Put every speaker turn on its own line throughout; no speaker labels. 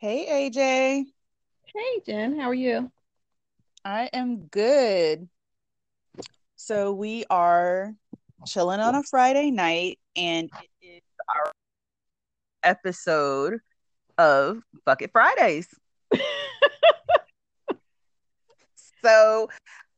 Hey AJ.
Hey Jen, how are you?
I am good. So we are chilling on a Friday night and it is our episode of Fuck It Fridays. so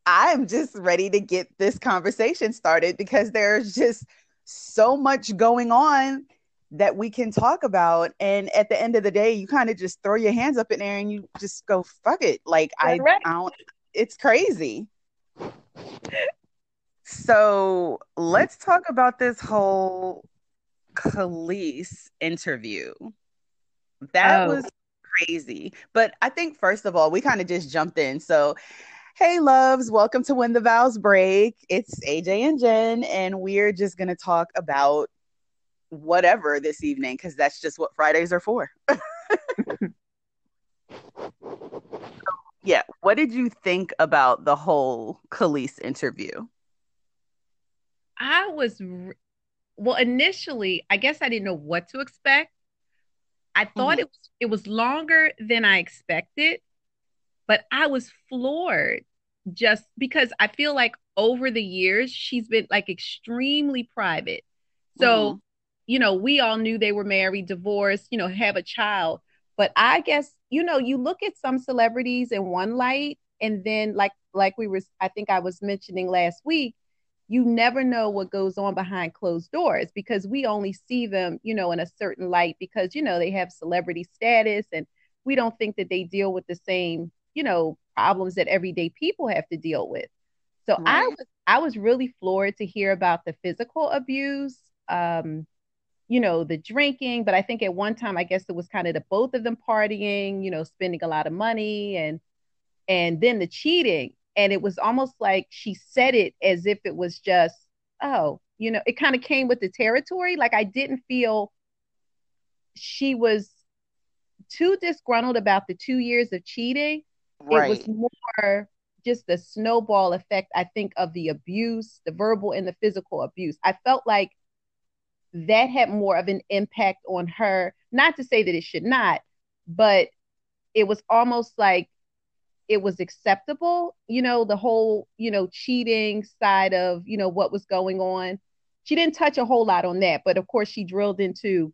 I'm just ready to get this conversation started because there's just so much going on that we can talk about. And at the end of the day, you kind of just throw your hands up in air and you just go, fuck it. Like, I, right. I don't, it's crazy. So let's talk about this whole Kelis interview. That oh. was crazy. But I think, first of all, we kind of just jumped in. So, hey, loves, welcome to When the Vows Break. It's AJ and Jen, and we're just going to talk about whatever this evening because that's just what Fridays are for. yeah, what did you think about the whole Kelis interview?
I was well initially, I guess I didn't know what to expect. I thought mm-hmm. it was it was longer than I expected, but I was floored just because I feel like over the years she's been like extremely private. So mm-hmm you know, we all knew they were married, divorced, you know, have a child. But I guess, you know, you look at some celebrities in one light, and then like like we were, I think I was mentioning last week, you never know what goes on behind closed doors because we only see them, you know, in a certain light because, you know, they have celebrity status and we don't think that they deal with the same, you know, problems that everyday people have to deal with. So right. I was I was really floored to hear about the physical abuse. Um, you know, the drinking, but I think at one time I guess it was kind of the both of them partying, you know, spending a lot of money and and then the cheating. And it was almost like she said it as if it was just, oh, you know, it kind of came with the territory. Like I didn't feel she was too disgruntled about the two years of cheating. Right. It was more just the snowball effect, I think, of the abuse, the verbal and the physical abuse. I felt like that had more of an impact on her. Not to say that it should not, but it was almost like it was acceptable, you know, the whole, you know, cheating side of, you know, what was going on. She didn't touch a whole lot on that, but of course she drilled into,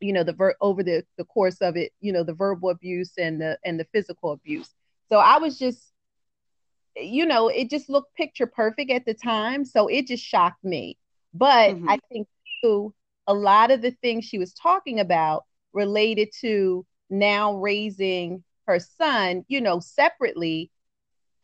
you know, the ver- over the the course of it, you know, the verbal abuse and the and the physical abuse. So I was just you know, it just looked picture perfect at the time, so it just shocked me. But mm-hmm. I think a lot of the things she was talking about related to now raising her son, you know, separately,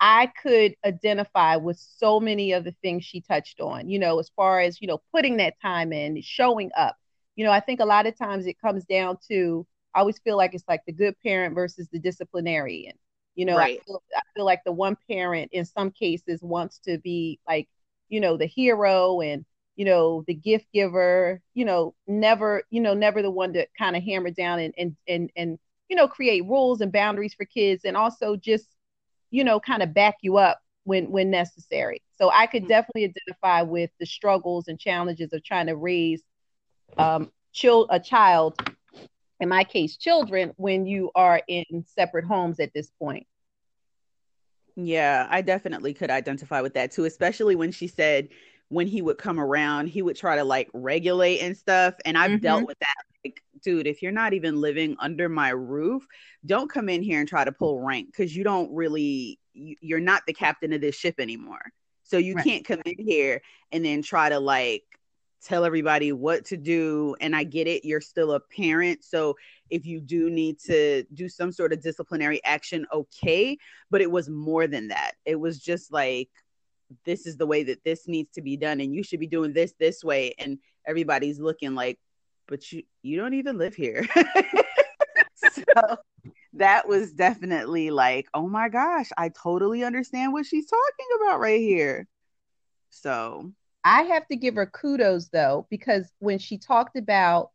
I could identify with so many of the things she touched on, you know, as far as, you know, putting that time in, showing up. You know, I think a lot of times it comes down to, I always feel like it's like the good parent versus the disciplinarian. You know, right. I, feel, I feel like the one parent in some cases wants to be like, you know, the hero and you know, the gift giver, you know, never, you know, never the one to kind of hammer down and and and and you know, create rules and boundaries for kids and also just, you know, kind of back you up when when necessary. So I could mm-hmm. definitely identify with the struggles and challenges of trying to raise um child a child, in my case, children, when you are in separate homes at this point.
Yeah, I definitely could identify with that too, especially when she said when he would come around, he would try to like regulate and stuff. And I've mm-hmm. dealt with that. Like, dude, if you're not even living under my roof, don't come in here and try to pull rank because you don't really, you're not the captain of this ship anymore. So you right. can't come in here and then try to like tell everybody what to do. And I get it, you're still a parent. So if you do need to do some sort of disciplinary action, okay. But it was more than that. It was just like, this is the way that this needs to be done and you should be doing this this way and everybody's looking like but you you don't even live here so that was definitely like oh my gosh i totally understand what she's talking about right here so
i have to give her kudos though because when she talked about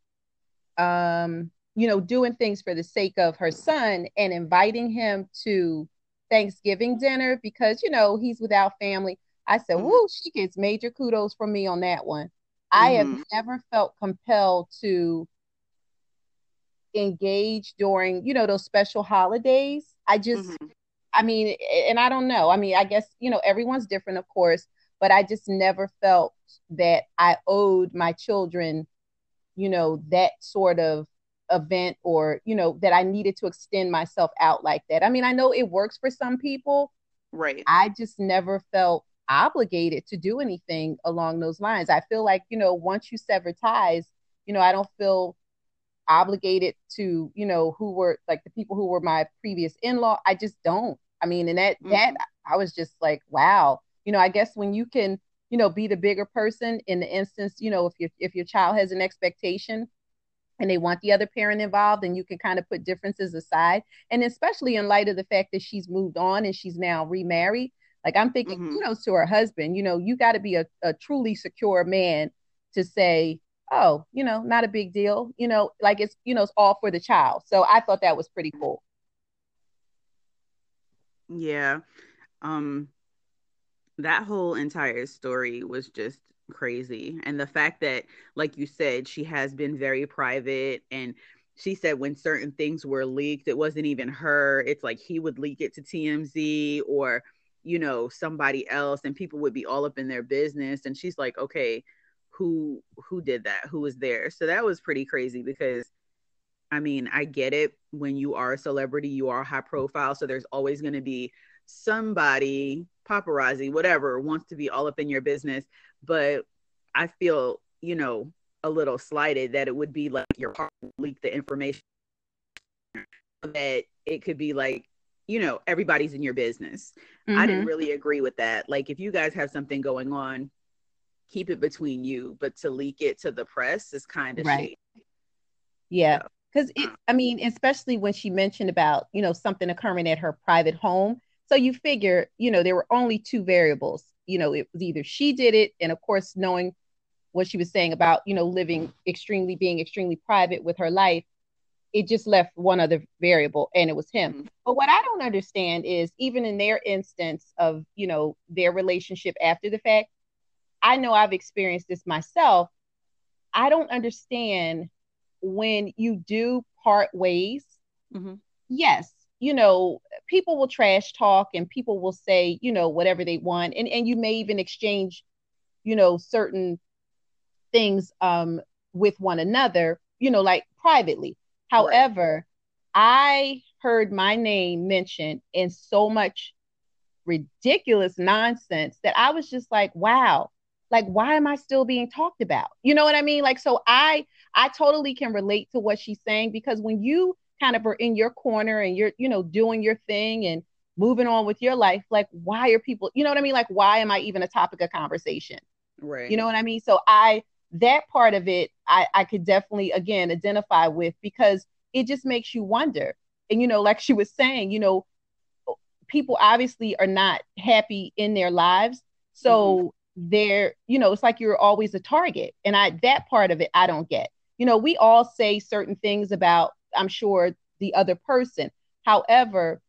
um you know doing things for the sake of her son and inviting him to Thanksgiving dinner because you know he's without family. I said, mm-hmm. "Woo!" She gets major kudos from me on that one. Mm-hmm. I have mm-hmm. never felt compelled to engage during, you know, those special holidays. I just, mm-hmm. I mean, and I don't know. I mean, I guess, you know, everyone's different, of course, but I just never felt that I owed my children, you know, that sort of event or, you know, that I needed to extend myself out like that. I mean, I know it works for some people.
Right.
I just never felt obligated to do anything along those lines. I feel like, you know, once you sever ties, you know, I don't feel obligated to, you know, who were like the people who were my previous in-law. I just don't. I mean, and that mm-hmm. that I was just like, wow. You know, I guess when you can, you know, be the bigger person in the instance, you know, if your if your child has an expectation and they want the other parent involved and you can kind of put differences aside and especially in light of the fact that she's moved on and she's now remarried like i'm thinking mm-hmm. kudos to her husband you know you got to be a, a truly secure man to say oh you know not a big deal you know like it's you know it's all for the child so i thought that was pretty cool
yeah um that whole entire story was just crazy. And the fact that, like you said, she has been very private and she said when certain things were leaked, it wasn't even her. It's like he would leak it to TMZ or, you know, somebody else and people would be all up in their business. And she's like, okay, who who did that? Who was there? So that was pretty crazy because I mean, I get it when you are a celebrity, you are high profile. So there's always going to be somebody, paparazzi, whatever, wants to be all up in your business but I feel, you know, a little slighted that it would be like your partner leak the information that it could be like, you know, everybody's in your business. Mm-hmm. I didn't mm-hmm. really agree with that. Like if you guys have something going on, keep it between you, but to leak it to the press is kind of right. Shady.
Yeah. Because it, I mean, especially when she mentioned about, you know, something occurring at her private home. So you figure, you know, there were only two variables you know, it was either she did it, and of course, knowing what she was saying about, you know, living extremely, being extremely private with her life, it just left one other variable, and it was him. Mm-hmm. But what I don't understand is even in their instance of, you know, their relationship after the fact, I know I've experienced this myself. I don't understand when you do part ways. Mm-hmm. Yes, you know, people will trash talk and people will say, you know, whatever they want. And, and you may even exchange, you know, certain things um, with one another, you know, like privately. However, right. I heard my name mentioned in so much ridiculous nonsense that I was just like, wow, like why am I still being talked about? You know what I mean? Like so I I totally can relate to what she's saying because when you kind of are in your corner and you're, you know, doing your thing and moving on with your life, like why are people, you know what I mean? Like why am I even a topic of conversation?
Right.
You know what I mean? So I that part of it I, I could definitely again identify with because it just makes you wonder. And you know, like she was saying, you know, people obviously are not happy in their lives. So mm-hmm. they're, you know, it's like you're always a target. And I that part of it I don't get. You know, we all say certain things about I'm sure the other person. However,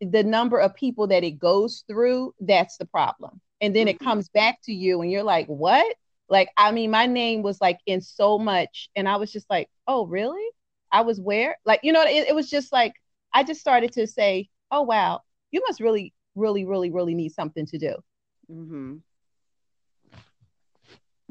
the number of people that it goes through, that's the problem. And then it mm-hmm. comes back to you and you're like, what? Like, I mean, my name was like in so much. And I was just like, oh, really? I was where? Like, you know, it, it was just like, I just started to say, oh, wow, you must really, really, really, really need something to do.
Mm-hmm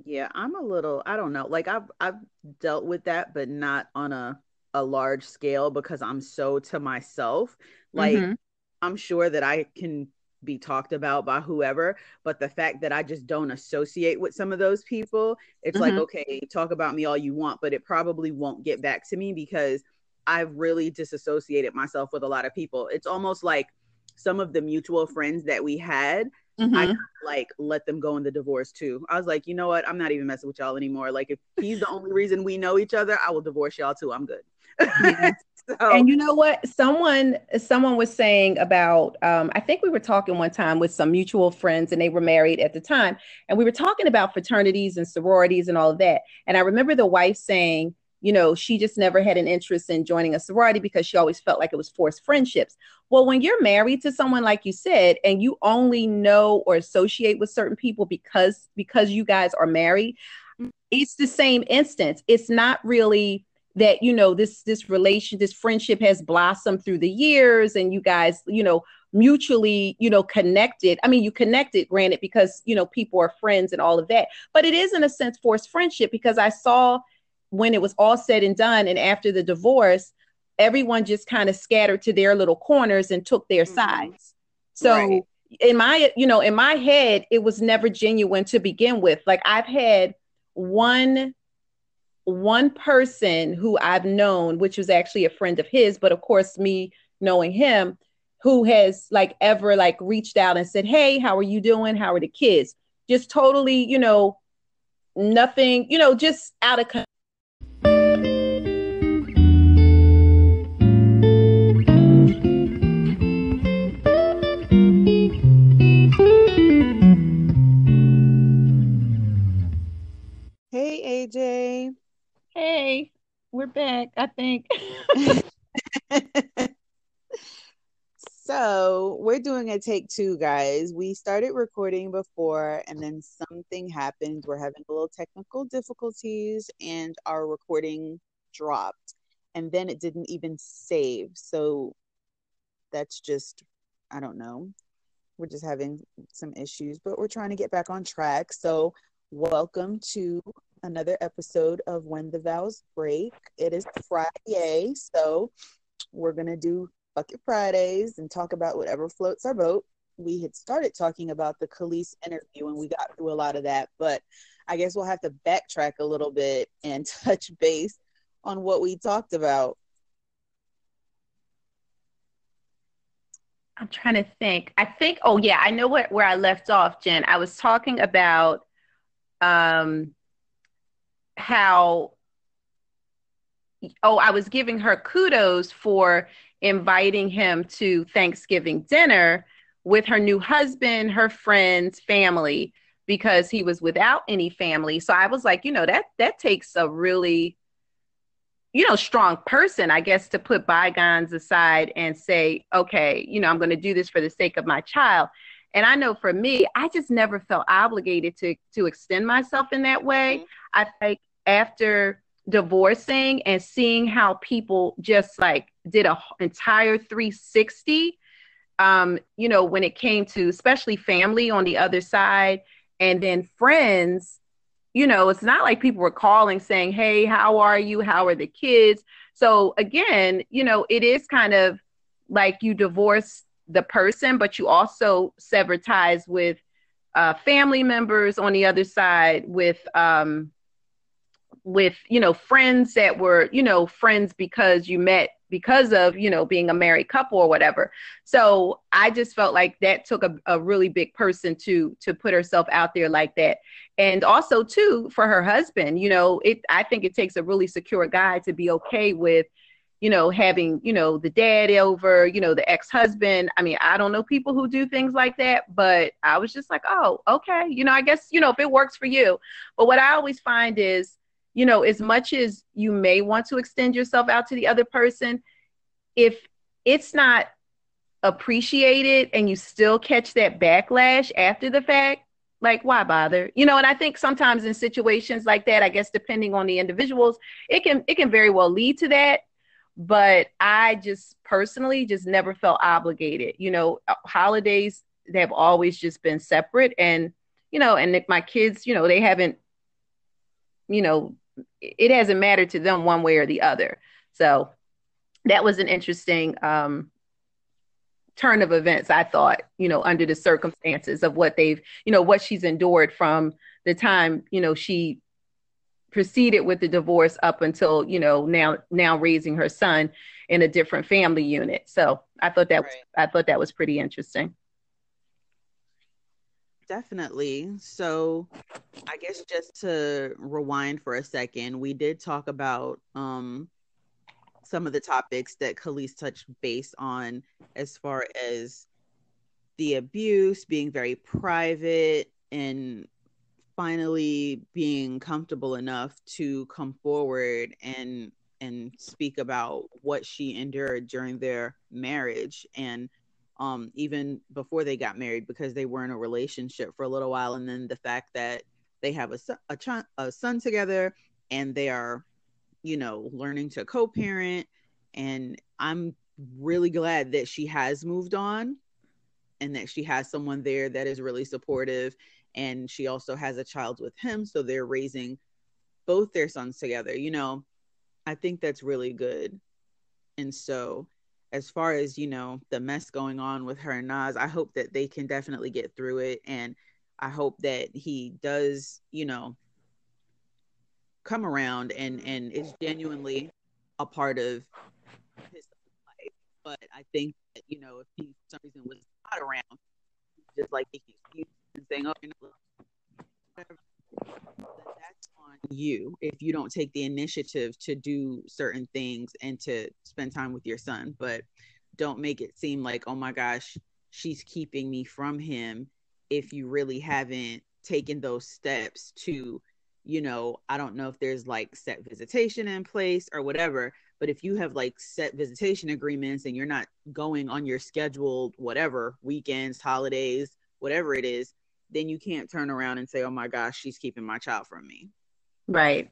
yeah i'm a little i don't know like i've i've dealt with that but not on a a large scale because i'm so to myself like mm-hmm. i'm sure that i can be talked about by whoever but the fact that i just don't associate with some of those people it's mm-hmm. like okay talk about me all you want but it probably won't get back to me because i've really disassociated myself with a lot of people it's almost like some of the mutual friends that we had mm-hmm. I like let them go in the divorce too. I was like, you know what? I'm not even messing with y'all anymore. Like, if he's the only reason we know each other, I will divorce y'all too. I'm good.
so. And you know what? Someone someone was saying about um, I think we were talking one time with some mutual friends and they were married at the time. And we were talking about fraternities and sororities and all of that. And I remember the wife saying, you know, she just never had an interest in joining a sorority because she always felt like it was forced friendships. Well, when you're married to someone like you said, and you only know or associate with certain people because because you guys are married, it's the same instance. It's not really that you know this this relation this friendship has blossomed through the years and you guys you know mutually you know connected i mean you connected granted because you know people are friends and all of that but it is in a sense forced friendship because i saw when it was all said and done and after the divorce everyone just kind of scattered to their little corners and took their mm-hmm. sides so right. in my you know in my head it was never genuine to begin with like i've had one one person who I've known, which was actually a friend of his, but of course, me knowing him, who has like ever like reached out and said, Hey, how are you doing? How are the kids? Just totally, you know, nothing, you know, just out of we're back, I think.
so, we're doing a take two, guys. We started recording before and then something happened. We're having a little technical difficulties and our recording dropped. And then it didn't even save. So, that's just, I don't know. We're just having some issues, but we're trying to get back on track. So, welcome to another episode of When the Vows Break. It is Friday, so we're going to do Fuck It Fridays and talk about whatever floats our boat. We had started talking about the Kelis interview and we got through a lot of that, but I guess we'll have to backtrack a little bit and touch base on what we talked about.
I'm trying to think. I think, oh yeah, I know what where I left off, Jen. I was talking about um how oh i was giving her kudos for inviting him to thanksgiving dinner with her new husband her friends family because he was without any family. So i was like you know that that takes a really you know strong person i guess to put bygones aside and say okay you know i'm going to do this for the sake of my child and i know for me i just never felt obligated to to extend myself in that way. Mm-hmm. i think after divorcing and seeing how people just like did a entire 360 um you know when it came to especially family on the other side and then friends you know it's not like people were calling saying hey how are you? How are the kids? So again you know it is kind of like you divorce the person but you also sever ties with uh, family members on the other side with um with you know friends that were you know friends because you met because of you know being a married couple or whatever. So i just felt like that took a, a really big person to to put herself out there like that. And also too for her husband you know it i think it takes a really secure guy to be okay with you know having you know the dad over you know the ex-husband i mean i don't know people who do things like that but i was just like oh okay you know i guess you know if it works for you but what i always find is you know, as much as you may want to extend yourself out to the other person, if it's not appreciated and you still catch that backlash after the fact, like why bother? You know, and I think sometimes in situations like that, I guess depending on the individuals, it can it can very well lead to that. But I just personally just never felt obligated. You know, holidays they have always just been separate and you know, and my kids, you know, they haven't you know it hasn't mattered to them one way or the other. So that was an interesting um, turn of events, I thought, you know, under the circumstances of what they've, you know, what she's endured from the time, you know, she proceeded with the divorce up until, you know, now now raising her son in a different family unit. So I thought that right. was I thought that was pretty interesting.
Definitely. So, I guess just to rewind for a second, we did talk about um some of the topics that Kelis touched base on as far as the abuse being very private and finally being comfortable enough to come forward and and speak about what she endured during their marriage and um, even before they got married because they were in a relationship for a little while, and then the fact that they have a a, ch- a son together and they are you know, learning to co parent. And I'm really glad that she has moved on and that she has someone there that is really supportive. And she also has a child with him. So they're raising both their sons together. You know, I think that's really good. And so, as far as, you know, the mess going on with her and Nas, I hope that they can definitely get through it. And I hope that he does, you know, come around and and is genuinely a part of his life. But I think that you know if he for some reason was not around, just like excuses and saying, "Oh, you know, that's on you if you don't take the initiative to do certain things and to spend time with your son. But don't make it seem like, oh my gosh, she's keeping me from him if you really haven't taken those steps to you know, I don't know if there's like set visitation in place or whatever, but if you have like set visitation agreements and you're not going on your scheduled whatever weekends, holidays, whatever it is, then you can't turn around and say, "Oh my gosh, she's keeping my child from me."
Right.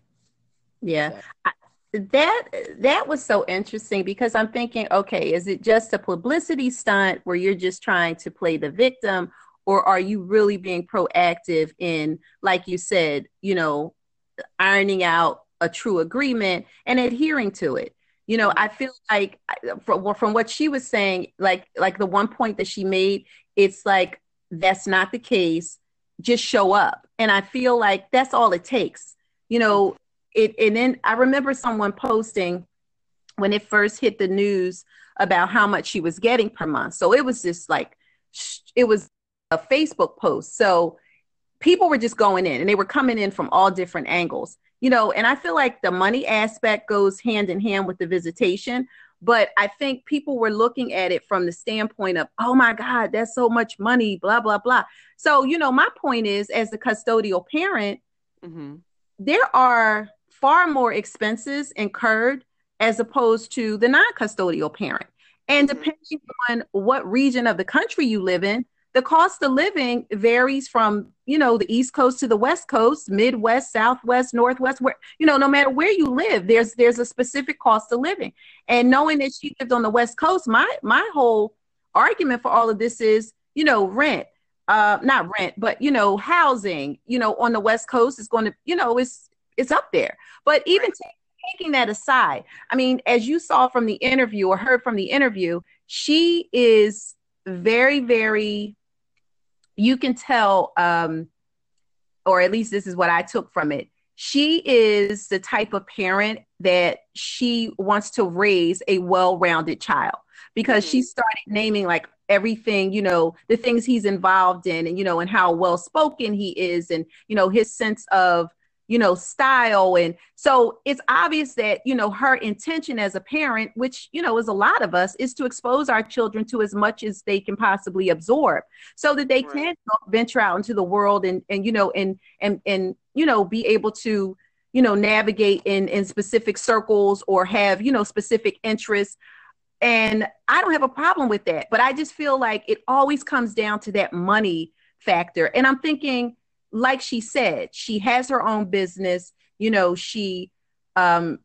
Yeah. I, that that was so interesting because I'm thinking, okay, is it just a publicity stunt where you're just trying to play the victim or are you really being proactive in like you said you know ironing out a true agreement and adhering to it you know i feel like from, from what she was saying like like the one point that she made it's like that's not the case just show up and i feel like that's all it takes you know it and then i remember someone posting when it first hit the news about how much she was getting per month so it was just like it was a Facebook post. So people were just going in and they were coming in from all different angles, you know, and I feel like the money aspect goes hand in hand with the visitation. But I think people were looking at it from the standpoint of, oh my God, that's so much money, blah, blah, blah. So, you know, my point is, as the custodial parent, mm-hmm. there are far more expenses incurred as opposed to the non custodial parent. And mm-hmm. depending on what region of the country you live in, the cost of living varies from you know the east coast to the west coast midwest southwest northwest where you know no matter where you live there's there's a specific cost of living and knowing that she lived on the west coast my my whole argument for all of this is you know rent uh not rent but you know housing you know on the west coast is going to you know it's it's up there but even right. t- taking that aside i mean as you saw from the interview or heard from the interview she is very very you can tell, um, or at least this is what I took from it. She is the type of parent that she wants to raise a well rounded child because mm-hmm. she started naming like everything, you know, the things he's involved in and, you know, and how well spoken he is and, you know, his sense of you know, style. And so it's obvious that, you know, her intention as a parent, which, you know, is a lot of us, is to expose our children to as much as they can possibly absorb so that they right. can venture out into the world and, and, you know, and, and, and, you know, be able to, you know, navigate in, in specific circles or have, you know, specific interests. And I don't have a problem with that. But I just feel like it always comes down to that money factor. And I'm thinking, like she said, she has her own business. You know, she, um,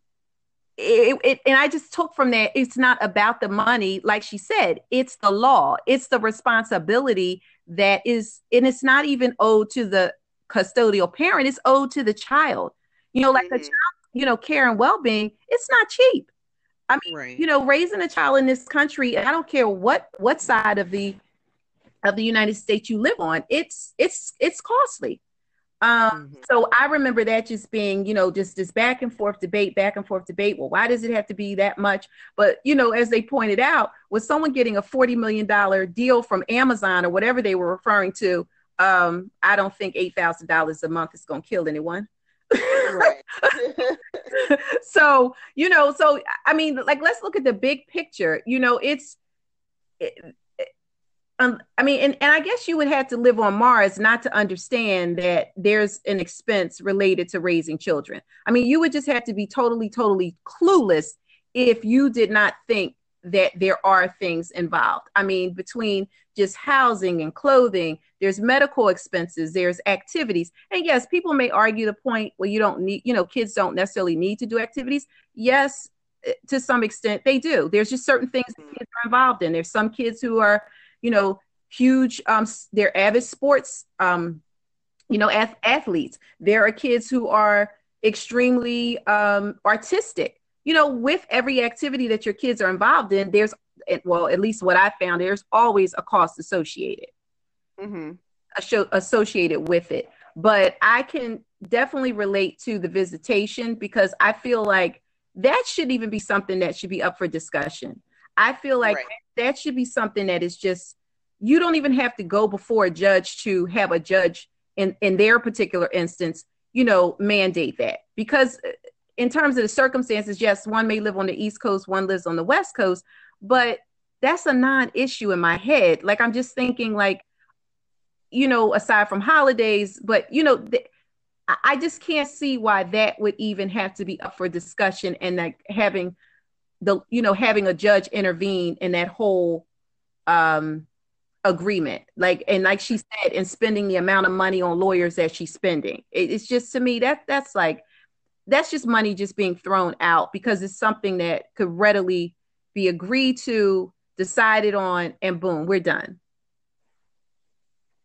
it, it, and I just took from that, it's not about the money. Like she said, it's the law, it's the responsibility that is, and it's not even owed to the custodial parent, it's owed to the child. You know, like mm-hmm. a child, you know, care and well being, it's not cheap. I mean, right. you know, raising a child in this country, I don't care what what side of the of the United States you live on, it's it's it's costly. Um, mm-hmm. so I remember that just being, you know, just this back and forth debate, back and forth debate. Well, why does it have to be that much? But you know, as they pointed out, with someone getting a forty million dollar deal from Amazon or whatever they were referring to, um, I don't think eight thousand dollars a month is going to kill anyone. so you know, so I mean, like let's look at the big picture. You know, it's. It, um, I mean, and, and I guess you would have to live on Mars not to understand that there's an expense related to raising children. I mean, you would just have to be totally, totally clueless if you did not think that there are things involved. I mean, between just housing and clothing, there's medical expenses, there's activities. And yes, people may argue the point where you don't need, you know, kids don't necessarily need to do activities. Yes, eh, to some extent they do. There's just certain things kids are involved in. There's some kids who are, you know, huge, um, they're avid sports, um, you know, ath- athletes. There are kids who are extremely um, artistic. You know, with every activity that your kids are involved in, there's well, at least what I found, there's always a cost associated, mm-hmm. associated with it. But I can definitely relate to the visitation because I feel like that should even be something that should be up for discussion. I feel like right. that should be something that is just you don't even have to go before a judge to have a judge in in their particular instance you know, mandate that because uh, in terms of the circumstances, yes, one may live on the East Coast, one lives on the West Coast, but that's a non-issue in my head. Like I'm just thinking, like, you know, aside from holidays, but you know, th- I just can't see why that would even have to be up for discussion and like having the, you know, having a judge intervene in that whole um agreement. Like and like she said and spending the amount of money on lawyers that she's spending. It, it's just to me that that's like that's just money just being thrown out because it's something that could readily be agreed to decided on and boom we're done.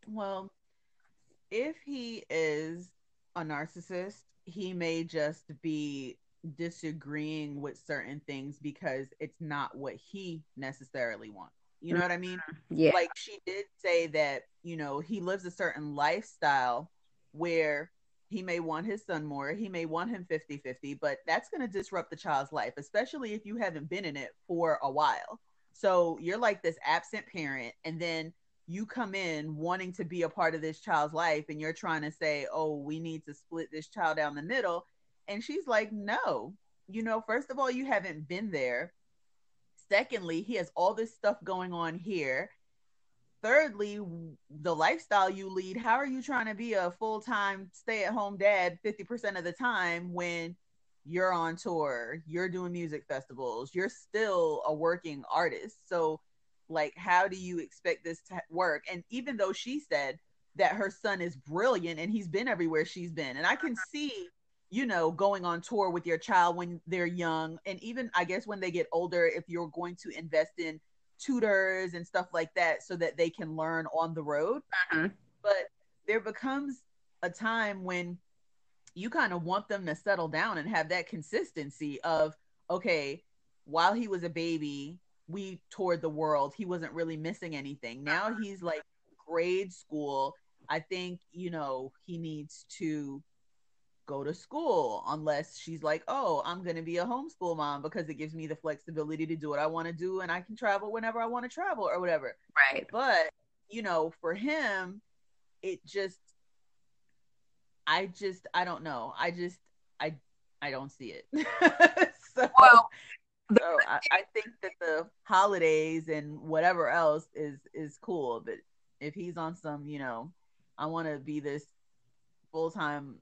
Well if he is a narcissist he may just be disagreeing with certain things because it's not what he necessarily wants you know what I mean?
Mm-hmm. Yeah.
Like she did say that, you know, he lives a certain lifestyle where he may want his son more, he may want him 50 50, but that's going to disrupt the child's life, especially if you haven't been in it for a while. So you're like this absent parent, and then you come in wanting to be a part of this child's life, and you're trying to say, oh, we need to split this child down the middle. And she's like, no, you know, first of all, you haven't been there. Secondly, he has all this stuff going on here. Thirdly, the lifestyle you lead. How are you trying to be a full time stay at home dad 50% of the time when you're on tour, you're doing music festivals, you're still a working artist? So, like, how do you expect this to work? And even though she said that her son is brilliant and he's been everywhere she's been, and I can see you know, going on tour with your child when they're young. And even, I guess, when they get older, if you're going to invest in tutors and stuff like that so that they can learn on the road. Uh-huh. But there becomes a time when you kind of want them to settle down and have that consistency of, okay, while he was a baby, we toured the world. He wasn't really missing anything. Now uh-huh. he's like grade school. I think, you know, he needs to go to school unless she's like, oh, I'm going to be a homeschool mom because it gives me the flexibility to do what I want to do and I can travel whenever I want to travel or whatever.
Right.
But, you know, for him, it just, I just, I don't know. I just, I, I don't see it. so, well, so I, I think that the holidays and whatever else is, is cool. But if he's on some, you know, I want to be this full time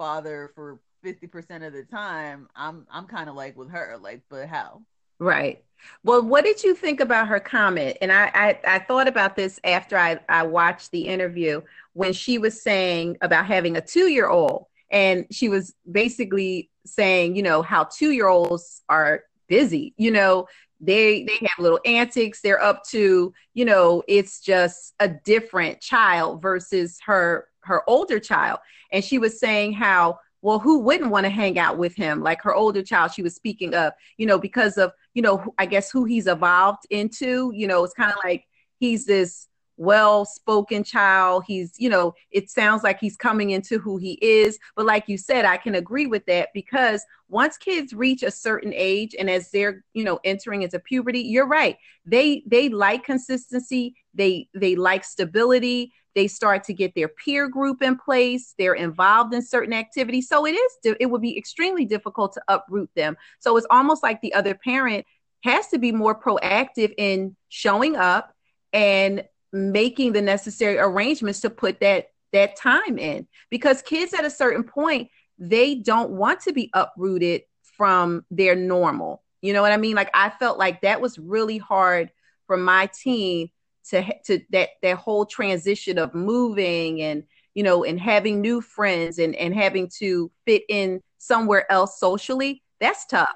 father for 50% of the time, I'm I'm kind of like with her, like, but how?
Right. Well, what did you think about her comment? And I, I, I thought about this after I, I watched the interview when she was saying about having a two year old. And she was basically saying, you know, how two year olds are busy. You know, they they have little antics. They're up to, you know, it's just a different child versus her her older child and she was saying how well who wouldn't want to hang out with him? Like her older child she was speaking of you know because of you know i guess who he's evolved into you know it's kind of like he's this well spoken child he's you know it sounds like he's coming into who he is but like you said i can agree with that because once kids reach a certain age and as they're you know entering into puberty you're right they they like consistency they they like stability they start to get their peer group in place they're involved in certain activities. So it is it would be extremely difficult to uproot them. So it's almost like the other parent has to be more proactive in showing up and making the necessary arrangements to put that that time in. Because kids at a certain point they don't want to be uprooted from their normal. You know what I mean? Like I felt like that was really hard for my teen to to that that whole transition of moving and you know and having new friends and and having to fit in somewhere else socially. That's tough.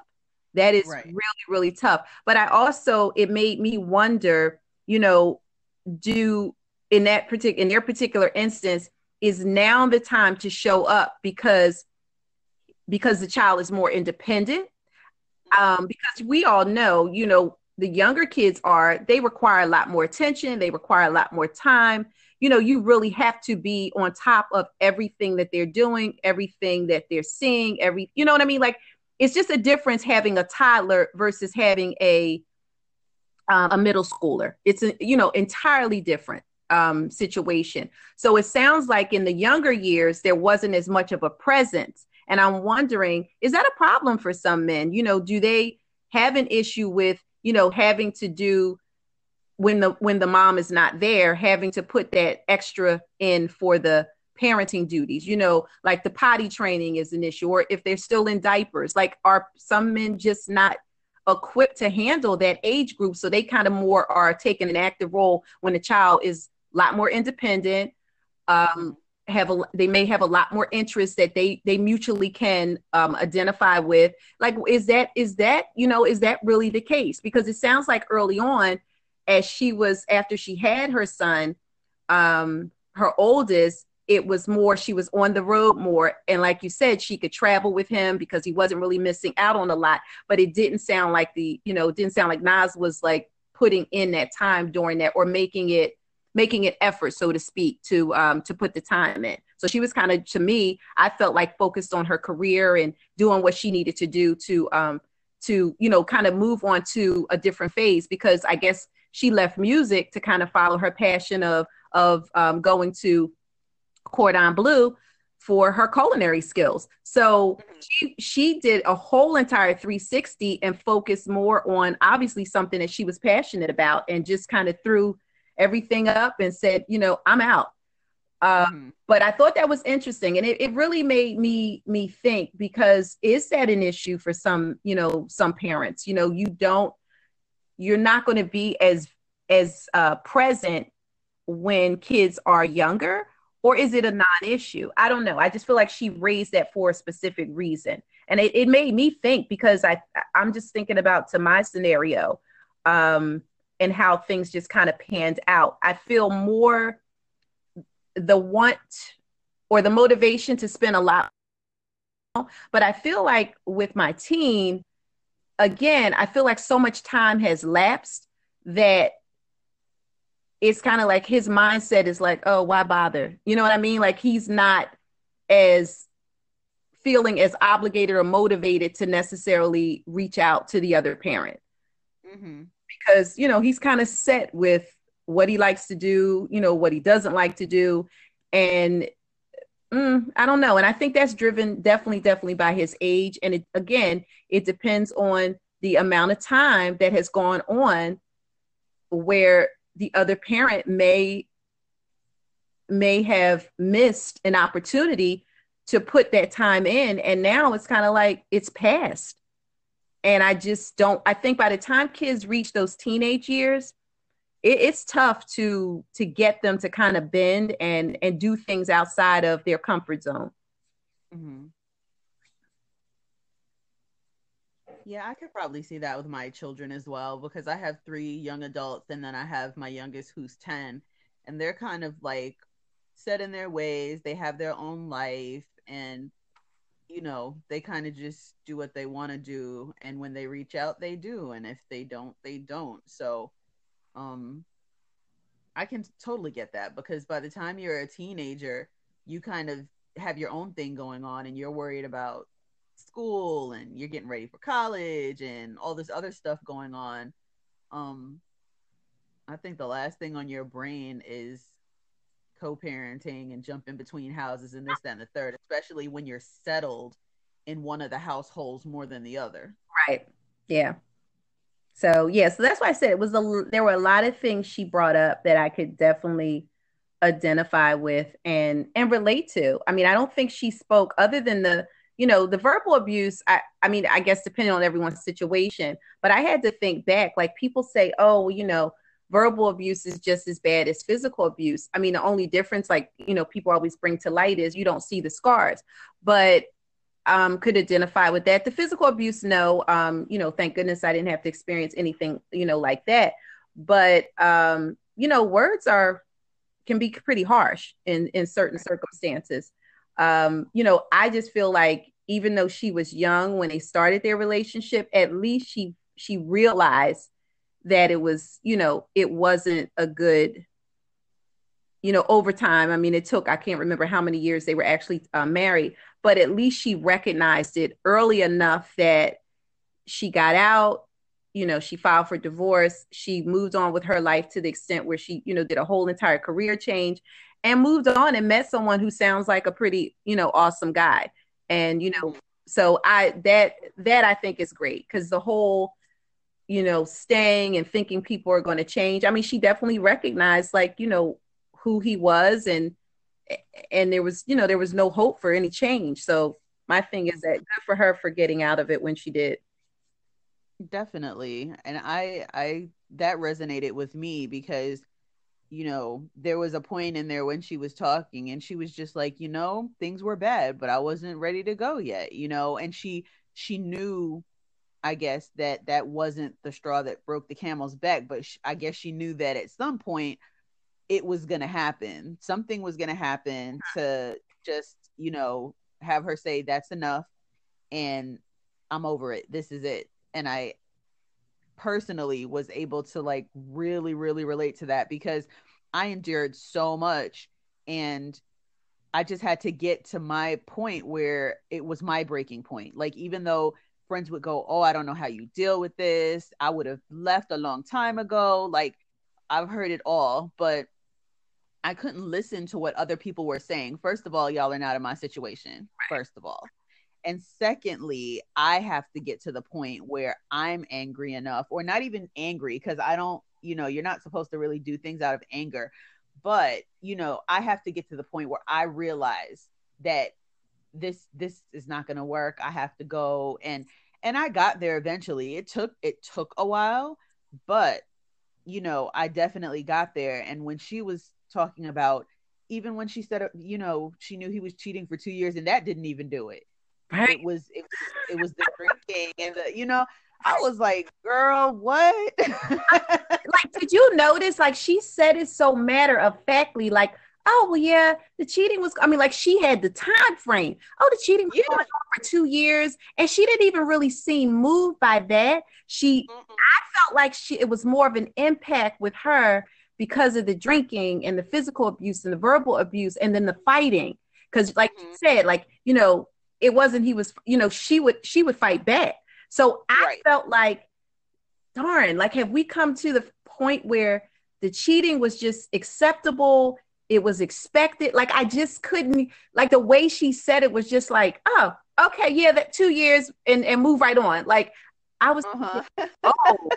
That is right. really really tough. But I also it made me wonder, you know, do in that particular in their particular instance is now the time to show up because because the child is more independent um, because we all know you know the younger kids are they require a lot more attention they require a lot more time you know you really have to be on top of everything that they're doing everything that they're seeing every you know what i mean like it's just a difference having a toddler versus having a um, a middle schooler it's a, you know entirely different um, situation. So it sounds like in the younger years, there wasn't as much of a presence. And I'm wondering, is that a problem for some men? You know, do they have an issue with, you know, having to do when the when the mom is not there, having to put that extra in for the parenting duties, you know, like the potty training is an issue, or if they're still in diapers, like are some men just not equipped to handle that age group? So they kind of more are taking an active role when the child is a lot more independent. Um, have a they may have a lot more interest that they they mutually can um, identify with. Like, is that is that you know is that really the case? Because it sounds like early on, as she was after she had her son, um, her oldest, it was more she was on the road more and like you said she could travel with him because he wasn't really missing out on a lot but it didn't sound like the you know didn't sound like Nas was like putting in that time during that or making it making an effort, so to speak, to um, to put the time in. So she was kind of, to me, I felt like focused on her career and doing what she needed to do to um, to you know kind of move on to a different phase because I guess she left music to kind of follow her passion of of um, going to Cordon Bleu for her culinary skills. So she she did a whole entire 360 and focused more on obviously something that she was passionate about and just kind of threw everything up and said, you know, I'm out. Uh, mm-hmm. But I thought that was interesting, and it, it really made me me think because is that an issue for some, you know, some parents? You know, you don't, you're not going to be as as uh, present when kids are younger, or is it a non-issue? I don't know. I just feel like she raised that for a specific reason, and it, it made me think because I I'm just thinking about to my scenario. Um, and how things just kind of panned out. I feel more the want or the motivation to spend a lot. But I feel like with my teen, again, I feel like so much time has lapsed that it's kind of like his mindset is like, oh, why bother? You know what I mean? Like he's not as feeling as obligated or motivated to necessarily reach out to the other parent. Mm-hmm because you know he's kind of set with what he likes to do, you know, what he doesn't like to do, and mm, I don't know. And I think that's driven definitely, definitely by his age. And it, again, it depends on the amount of time that has gone on where the other parent may may have missed an opportunity to put that time in and now it's kind of like it's past and I just don't. I think by the time kids reach those teenage years, it, it's tough to to get them to kind of bend and and do things outside of their comfort zone. Mm-hmm.
Yeah, I could probably see that with my children as well because I have three young adults and then I have my youngest who's 10 and they're kind of like set in their ways. They have their own life and you know, they kind of just do what they want to do and when they reach out they do and if they don't they don't. So um I can totally get that because by the time you're a teenager, you kind of have your own thing going on and you're worried about school and you're getting ready for college and all this other stuff going on. Um I think the last thing on your brain is co-parenting and jumping between houses and this, that, and the third, especially when you're settled in one of the households more than the other.
Right. Yeah. So yeah, so that's why I said it was a there were a lot of things she brought up that I could definitely identify with and and relate to. I mean, I don't think she spoke other than the you know, the verbal abuse, I, I mean, I guess depending on everyone's situation, but I had to think back. Like people say, oh, you know, verbal abuse is just as bad as physical abuse. I mean, the only difference, like, you know, people always bring to light is you don't see the scars, but um, could identify with that. The physical abuse, no, um, you know, thank goodness I didn't have to experience anything, you know, like that. But, um, you know, words are, can be pretty harsh in, in certain circumstances. Um, you know, I just feel like even though she was young when they started their relationship, at least she, she realized that it was, you know, it wasn't a good, you know, over time. I mean, it took, I can't remember how many years they were actually uh, married, but at least she recognized it early enough that she got out, you know, she filed for divorce. She moved on with her life to the extent where she, you know, did a whole entire career change and moved on and met someone who sounds like a pretty, you know, awesome guy. And, you know, so I, that, that I think is great because the whole, you know, staying and thinking people are going to change. I mean, she definitely recognized like, you know, who he was and and there was, you know, there was no hope for any change. So my thing is that good for her for getting out of it when she did.
Definitely. And I I that resonated with me because you know, there was a point in there when she was talking and she was just like, you know, things were bad, but I wasn't ready to go yet, you know, and she she knew I guess that that wasn't the straw that broke the camel's back, but sh- I guess she knew that at some point it was going to happen. Something was going to happen to just, you know, have her say that's enough and I'm over it. This is it. And I personally was able to like really really relate to that because I endured so much and I just had to get to my point where it was my breaking point. Like even though friends would go, Oh, I don't know how you deal with this. I would have left a long time ago. Like, I've heard it all, but I couldn't listen to what other people were saying. First of all, y'all are not in my situation, first of all. And secondly, I have to get to the point where I'm angry enough, or not even angry, because I don't, you know, you're not supposed to really do things out of anger. But, you know, I have to get to the point where I realize that this this is not going to work i have to go and and i got there eventually it took it took a while but you know i definitely got there and when she was talking about even when she said you know she knew he was cheating for two years and that didn't even do it right it was it was, it was the drinking and the you know I was like, girl, what?
like, did you notice? Like, she said it so matter of factly, like, oh well yeah the cheating was i mean like she had the time frame oh the cheating was yeah. going on for two years and she didn't even really seem moved by that she mm i felt like she it was more of an impact with her because of the drinking and the physical abuse and the verbal abuse and then the fighting because like mm-hmm. you said like you know it wasn't he was you know she would she would fight back so i right. felt like darn like have we come to the point where the cheating was just acceptable it was expected. Like I just couldn't like the way she said it was just like, oh, okay, yeah, that two years and, and move right on. Like I was uh-huh. oh,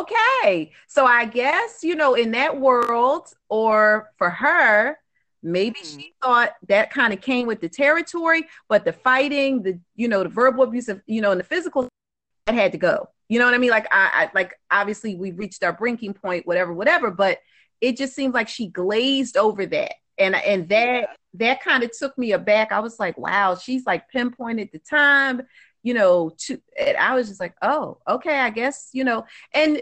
okay. So I guess, you know, in that world or for her, maybe mm-hmm. she thought that kind of came with the territory, but the fighting, the you know, the verbal abuse of, you know, and the physical that had to go. You know what I mean? Like I, I like obviously we reached our breaking point, whatever, whatever, but it just seems like she glazed over that. And and that that kind of took me aback. I was like wow she's like pinpointed the time you know to and i was just like oh okay i guess you know. And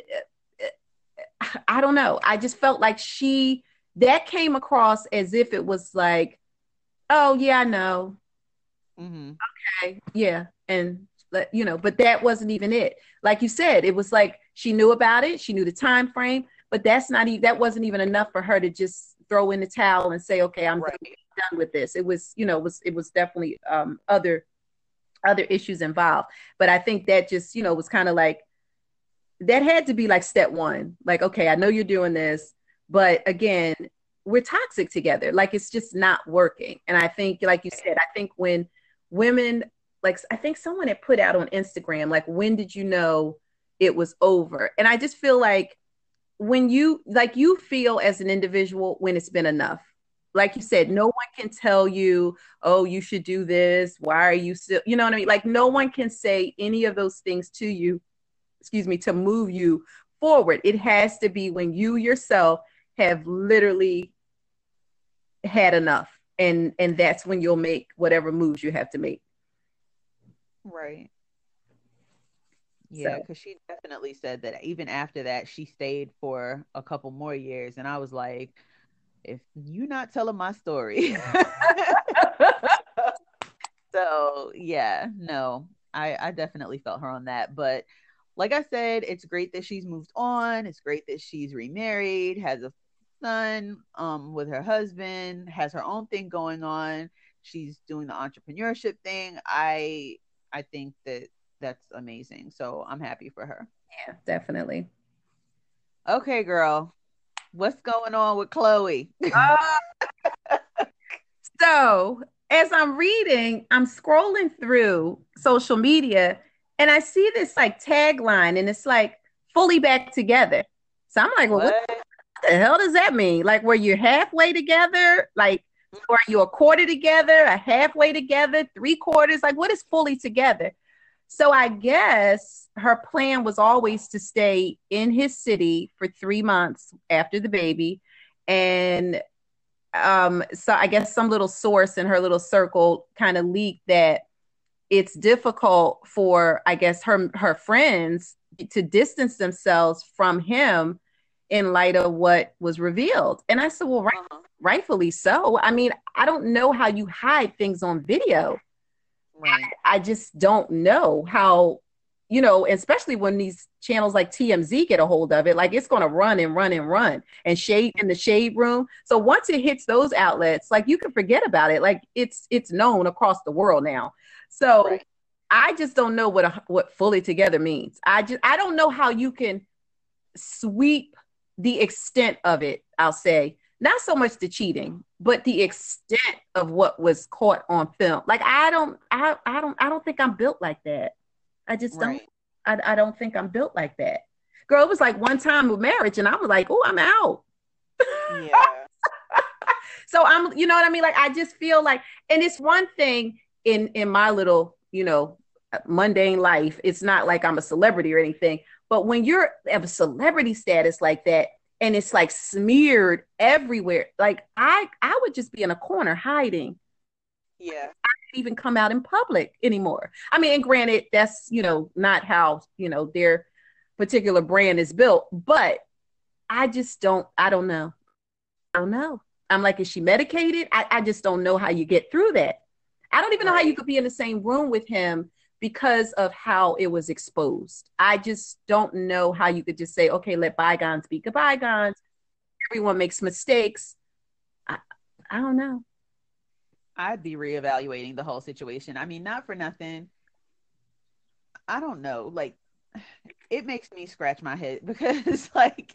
uh, i don't know. I just felt like she that came across as if it was like oh yeah i know. Mm-hmm. okay yeah and you know but that wasn't even it. Like you said it was like she knew about it. She knew the time frame but that's not even that wasn't even enough for her to just throw in the towel and say okay i'm right. done with this. It was you know it was it was definitely um, other other issues involved. But i think that just you know was kind of like that had to be like step one. Like okay i know you're doing this but again we're toxic together. Like it's just not working. And i think like you said i think when women like i think someone had put out on instagram like when did you know it was over? And i just feel like when you like you feel as an individual when it's been enough like you said, no one can tell you, oh, you should do this. Why are you still, you know what I mean? Like, no one can say any of those things to you, excuse me, to move you forward. It has to be when you yourself have literally had enough. And and that's when you'll make whatever moves you have to make.
Right. Yeah, because so. she definitely said that even after that, she stayed for a couple more years. And I was like, if you not telling my story. so yeah, no, I, I definitely felt her on that. But like I said, it's great that she's moved on. It's great that she's remarried, has a son um with her husband, has her own thing going on. She's doing the entrepreneurship thing. I I think that that's amazing. So I'm happy for her.
Yeah, definitely.
Okay, girl. What's going on with Chloe? uh,
so, as I'm reading, I'm scrolling through social media and I see this like tagline and it's like fully back together. So I'm like, well, what, what the hell does that mean? Like, were you halfway together? Like, are you a quarter together, a halfway together, three quarters? Like, what is fully together? So I guess her plan was always to stay in his city for three months after the baby. And um, so I guess some little source in her little circle kind of leaked that it's difficult for I guess her her friends to distance themselves from him in light of what was revealed. And I said, well, right, uh-huh. rightfully so. I mean, I don't know how you hide things on video. Right. I, I just don't know how, you know, especially when these channels like TMZ get a hold of it, like it's going to run and run and run and shade in the shade room. So once it hits those outlets, like you can forget about it. Like it's it's known across the world now. So right. I just don't know what a, what fully together means. I just I don't know how you can sweep the extent of it. I'll say not so much the cheating, but the extent of what was caught on film. Like I don't, I, I don't, I don't think I'm built like that. I just don't. I, I don't think I'm built like that. Girl, it was like one time with marriage, and I was like, oh, I'm out. Yeah. so I'm, you know what I mean? Like I just feel like, and it's one thing in in my little, you know, mundane life. It's not like I'm a celebrity or anything, but when you're of a celebrity status like that, and it's like smeared everywhere. Like I I would just be in a corner hiding.
Yeah.
I don't even come out in public anymore. I mean, and granted, that's you know not how you know their particular brand is built, but I just don't I don't know. I don't know. I'm like, is she medicated? I, I just don't know how you get through that. I don't even know how you could be in the same room with him because of how it was exposed. I just don't know how you could just say, okay, let bygones be bygones. Everyone makes mistakes. I, I don't know.
I'd be reevaluating the whole situation. I mean, not for nothing. I don't know. Like, it makes me scratch my head because, like,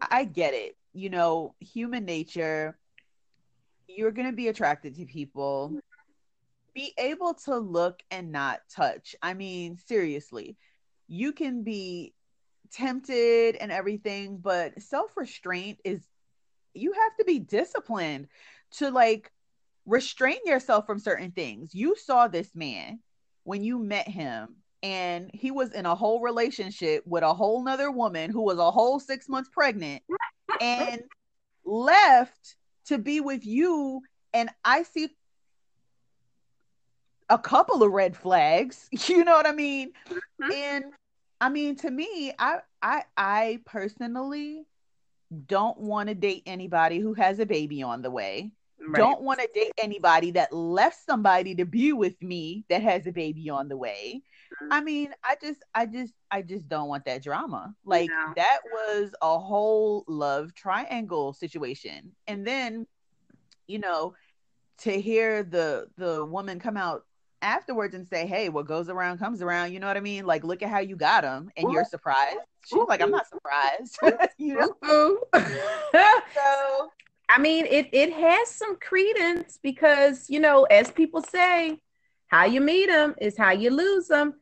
I get it. You know, human nature, you're going to be attracted to people be able to look and not touch. I mean, seriously, you can be tempted and everything, but self restraint is, you have to be disciplined to like restrain yourself from certain things. You saw this man when you met him and he was in a whole relationship with a whole nother woman who was a whole six months pregnant and left to be with you and i see a couple of red flags. You know what I mean? Mm-hmm. And I mean, to me, I I I personally don't want to date anybody who has a baby on the way. Right. Don't want to date anybody that left somebody to be with me that has a baby on the way. Mm-hmm. I mean, I just I just I just don't want that drama. Like yeah. that was a whole love triangle situation. And then, you know, to hear the the woman come out afterwards and say, "Hey, what goes around comes around." You know what I mean? Like, look at how you got him, and you're surprised. She's like, "I'm not surprised." you know.
so, I mean, it it has some credence because you know, as people say, how you meet them is how you lose them,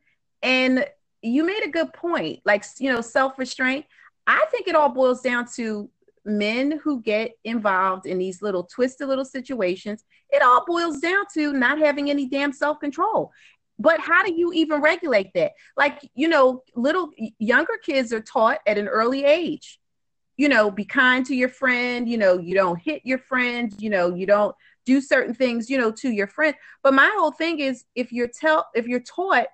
and you made a good point. Like, you know, self restraint. I think it all boils down to men who get involved in these little twisted little situations, it all boils down to not having any damn self control. But how do you even regulate that? Like, you know, little younger kids are taught at an early age, you know, be kind to your friend, you know, you don't hit your friend, you know, you don't do certain things, you know, to your friend. But my whole thing is if you're tell if you're taught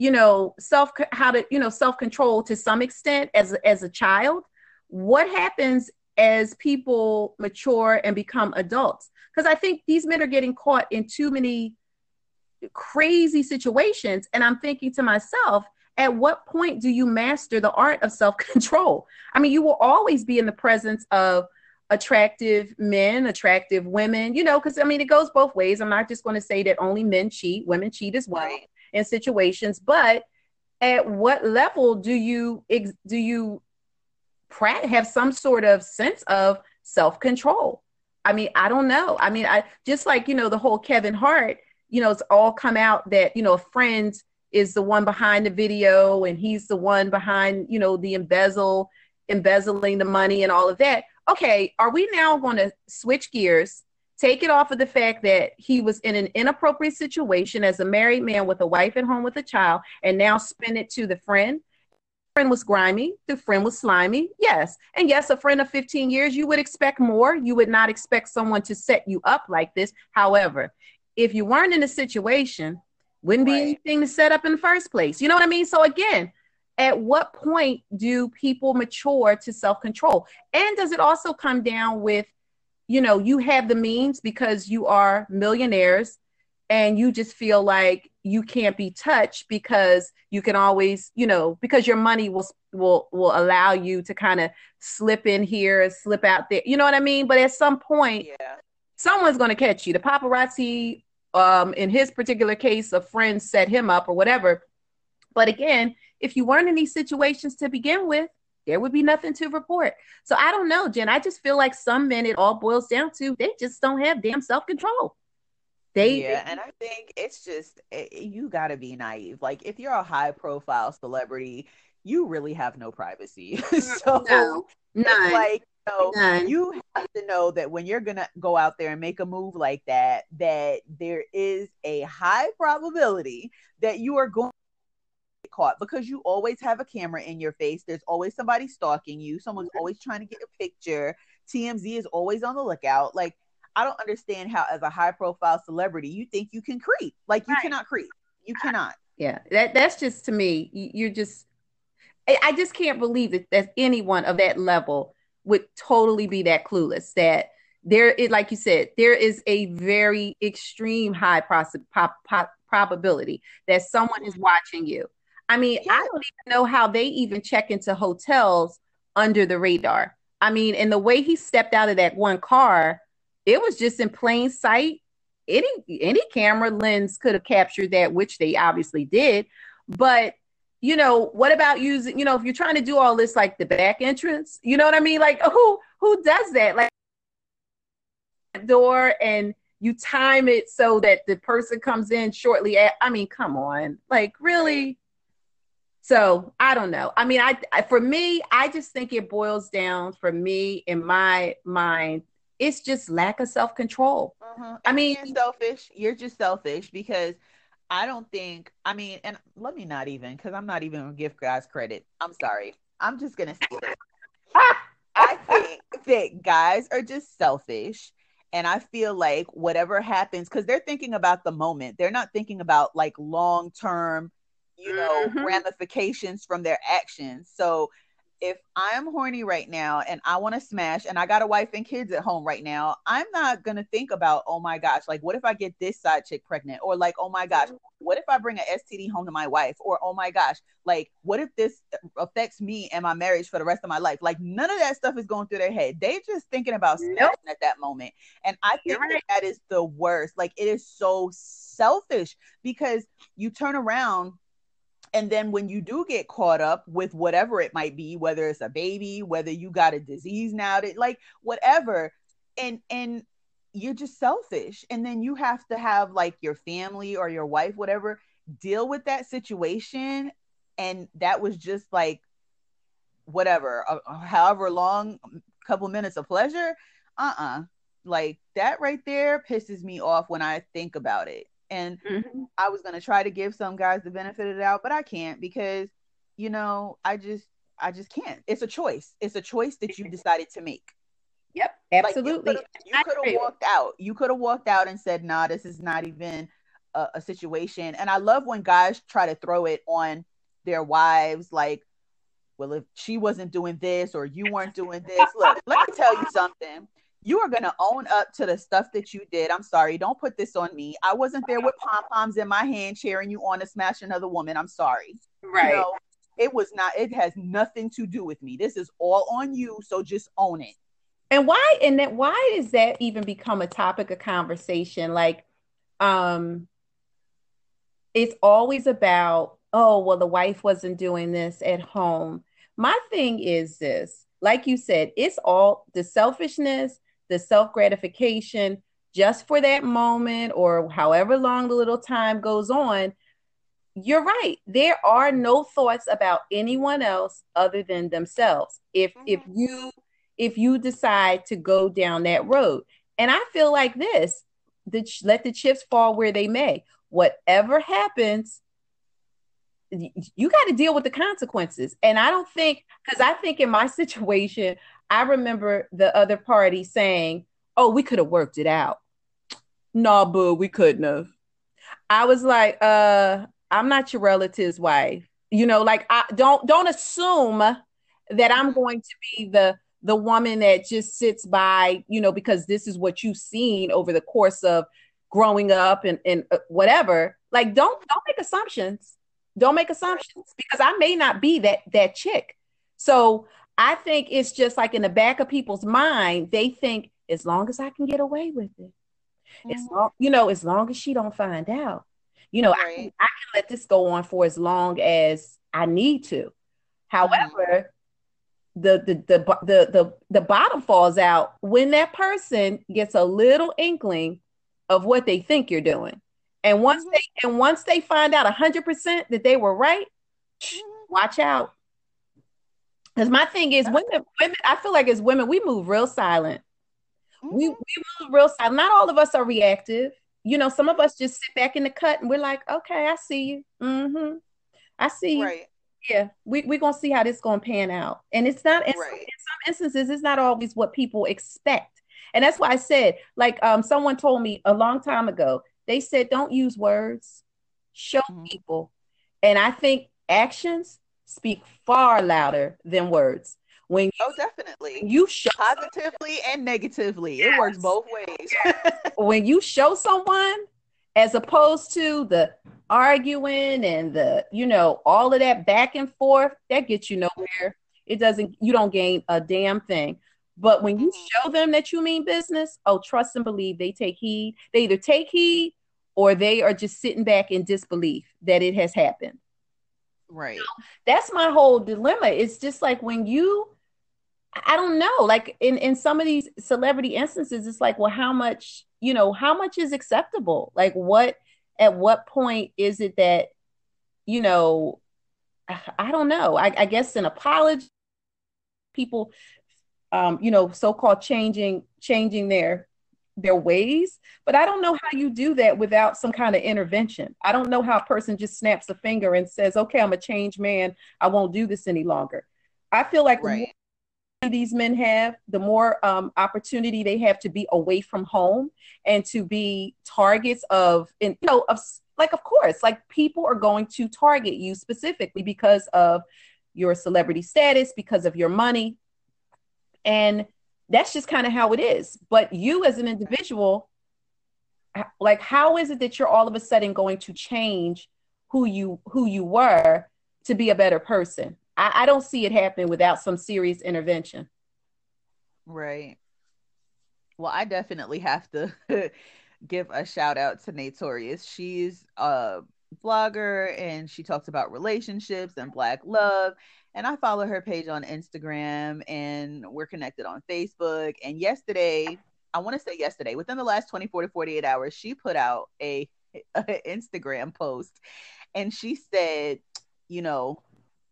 you know self how to you know self control to some extent as as a child what happens as people mature and become adults. Because i think these men are getting caught in too many crazy situations. And i'm thinking to myself at what point do you master the art of self control i mean you will always be in the presence of attractive men attractive women you know because i mean it goes both ways. I'm not just going to say that only men cheat women cheat as well right. in situations. But at what level do you do you have some sort of sense of self-control. I mean i don't know. I mean i just like you know the whole kevin hart you know it's all come out that you know a friend is the one behind the video and he's the one behind you know the embezzle embezzling the money and all of that. Okay are we now going to switch gears take it off of the fact that he was in an inappropriate situation as a married man with a wife at home with a child and now spin it to the friend friend was grimy the friend was slimy yes. And yes a friend of 15 years you would expect more. You would not expect someone to set you up like this. However if you weren't in a situation wouldn't be right. anything to set up in the first place. You know what i mean? So again at what point do people mature to self-control? And does it also come down with you know, you have the means because you are millionaires and you just feel like you can't be touched because you can always, you know, because your money will will will allow you to kind of slip in here, slip out there. You know what I mean? But at some point, yeah. someone's going to catch you. The paparazzi um in his particular case, a friend set him up or whatever. But again, if you weren't in these situations to begin with, there would be nothing to report. So I don't know, Jen. I just feel like some men, it all boils down to they just don't have damn self control.
They, yeah, they, and I think it's just it, eh, you got to be naive. Like if you're a high profile celebrity, you really have no privacy. so no, none. like you, know, you have to know that when you're gonna go out there and make a move like that, that there is a high probability that you are going to get caught because you always have a camera in your face. There's always somebody stalking you. Someone's always trying to get a picture. TMZ is always on the lookout. Like, I don't understand how, as a high profile celebrity, you think you can creep. Like, you right. cannot creep. You cannot.
Yeah, that that's just to me. You're just. I just can't believe that, that anyone of that level would totally be that clueless. That there, is, like you said, there is a very extreme high pros- pop, pop, probability that someone is watching you I mean, yeah. I don't even know how they even check into hotels under the radar. I mean, and the way he stepped out of that one car, it was just in plain sight. Any any camera lens could have captured that, which they obviously did. But you know, what about using, you know, if you're trying to do all this like the back entrance, you know what I mean? Like who who does that? Like door and you time it so that the person comes in shortly at I mean, come on. Like really? So I don't know. I mean, I, I, for me, I just think it boils down for me in my mind. It's just lack of self control.
Mm-hmm. I mean, you're selfish. You're just selfish because I don't think. I mean, and let me not even because I'm not even gonna give guys credit. I'm sorry. I'm just gonna say this. I think that guys are just selfish. And I feel like whatever happens, because they're thinking about the moment, they're not thinking about like long term you know, mm-hmm. ramifications from their actions. So if I'm horny right now and I want to smash and I got a wife and kids at home right now, I'm not going to think about, oh my gosh, like, what if I get this side chick pregnant? Or like, oh my gosh, what if I bring an STD home to my wife? Or oh my gosh, like, what if this affects me and my marriage for the rest of my life? Like, none of that stuff is going through their head. They just thinking about smashing nope. at that moment. And I think right. that, that is the worst. Like, it is so selfish because you turn around and then when you do get caught up with whatever it might be, whether it's a baby, whether you got a disease now, that like whatever, and and you're just selfish. And then you have to have like your family or your wife, whatever, deal with that situation. And that was just like whatever, uh, however long couple minutes of pleasure. Uh-uh. Like that right there pisses me off when I think about it. And mm-hmm. I was gonna try to give some guys the benefit of the doubt, but I can't because you know, I just I just can't. It's a choice. It's a choice that you decided to make.
Yep, absolutely.
Like you could have walked out. You could have walked out and said, "Nah, this is not even a, a, situation." And I love when guys try to throw it on their wives, like, "Well, if she wasn't doing this or you weren't doing this." Look, let me tell you something. You are gonna own up to the stuff that you did. I'm sorry. Don't put this on me. I wasn't there with pom poms in my hand cheering you on to smash another woman. I'm sorry.
Right. You know,
it was not. It has nothing to do with me. This is all on you. So just own it.
And why and that why does that even become a topic of conversation? Like, um, it's always about, oh, well, the wife wasn't doing this at home. My thing is this, like you said, it's all the selfishness, the self gratification just for that moment or however long the little time goes on. You're right. There are no thoughts about anyone else other than themselves. If mm-hmm. if you if you decide to go down that road. And I feel like this, the, let the chips fall where they may. Whatever happens, you got to deal with the consequences. And I don't think, because I think in my situation, I remember the other party saying, Oh, we could have worked it out. No, boo, we couldn't have. I was like, uh, I'm not your relative's wife. You know, like I don't don't assume that I'm going to be the the woman that just sits by, you know, because this is what you've seen over the course of growing up and, and uh, whatever. Like, don't don't make assumptions. Don't make assumptions because I may not be that that chick. So I think it's just like in the back of people's mind, they think as long as I can get away with it, mm-hmm. as long you know, as long as she don't find out, you know, right. I, can, I can let this go on for as long as I need to. However, mm-hmm the the the the the, the bottom falls out when that person gets a little inkling of what they think you're doing. And once mm-hmm. they and once they find out 100% that they were right, mm-hmm. watch out. Cuz my thing is women women I feel like as women we move real silent. We mm-hmm. we move real silent. Not all of us are reactive. You know, some of us just sit back in the cut and we're like, "Okay, I see you." Mm-hmm. I see you. Right yeah, we, we're gonna see how this gonna pan out. And it's not in, right. some, in some instances, it's not always what people expect. And that's why I said, like um, someone told me a long time ago, they said, don't use words, show mm-hmm. people. And I think actions speak far louder than words. When you,
oh, definitely,
you show
positively and negatively. Yes. It works both ways.
when you show someone, as opposed to the arguing and the you know all of that back and forth that gets you nowhere it doesn't you don't gain a damn thing but when you mm-hmm. show them that you mean business oh trust and believe they take heed they either take heed or they are just sitting back in disbelief that it has happened
right. So
that's my whole dilemma. It's just like when you i don't know like in in some of these celebrity instances it's like well how much you know how much is acceptable? Like what at what point is it that you know i don't know. I, I guess an apology people um you know so-called changing changing their their ways but i don't know how you do that without some kind of intervention. I don't know how a person just snaps a finger and says okay i'm a changed man. I won't do this any longer. I feel like right. these men have the more um, opportunity they have to be away from home and to be targets of and you know of like of course like people are going to target you specifically because of your celebrity status because of your money. And that's just kind of how it is but you as an individual like how is it that you're all of a sudden going to change who you who you were to be a better person I, I don't see it happening without some serious intervention
right well, I definitely have to give a shout out to Natorious. She's a blogger and she talks about relationships and black love. And I follow her page on Instagram and we're connected on Facebook. And yesterday, I want to say yesterday, within the last 24 to 48 hours, she put out a, a Instagram post and she said, you know,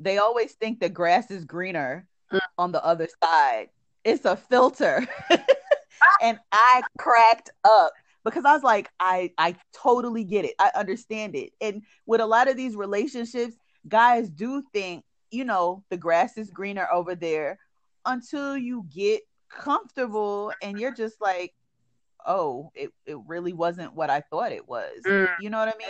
they always think the grass is greener mm. on the other side it's a filter. and I cracked up because I was like, I I totally get it. I understand it. And with a lot of these relationships, guys do think, you know, the grass is greener over there until you get comfortable and you're just like, oh, it, it really wasn't what I thought it was. Mm. You know what I mean?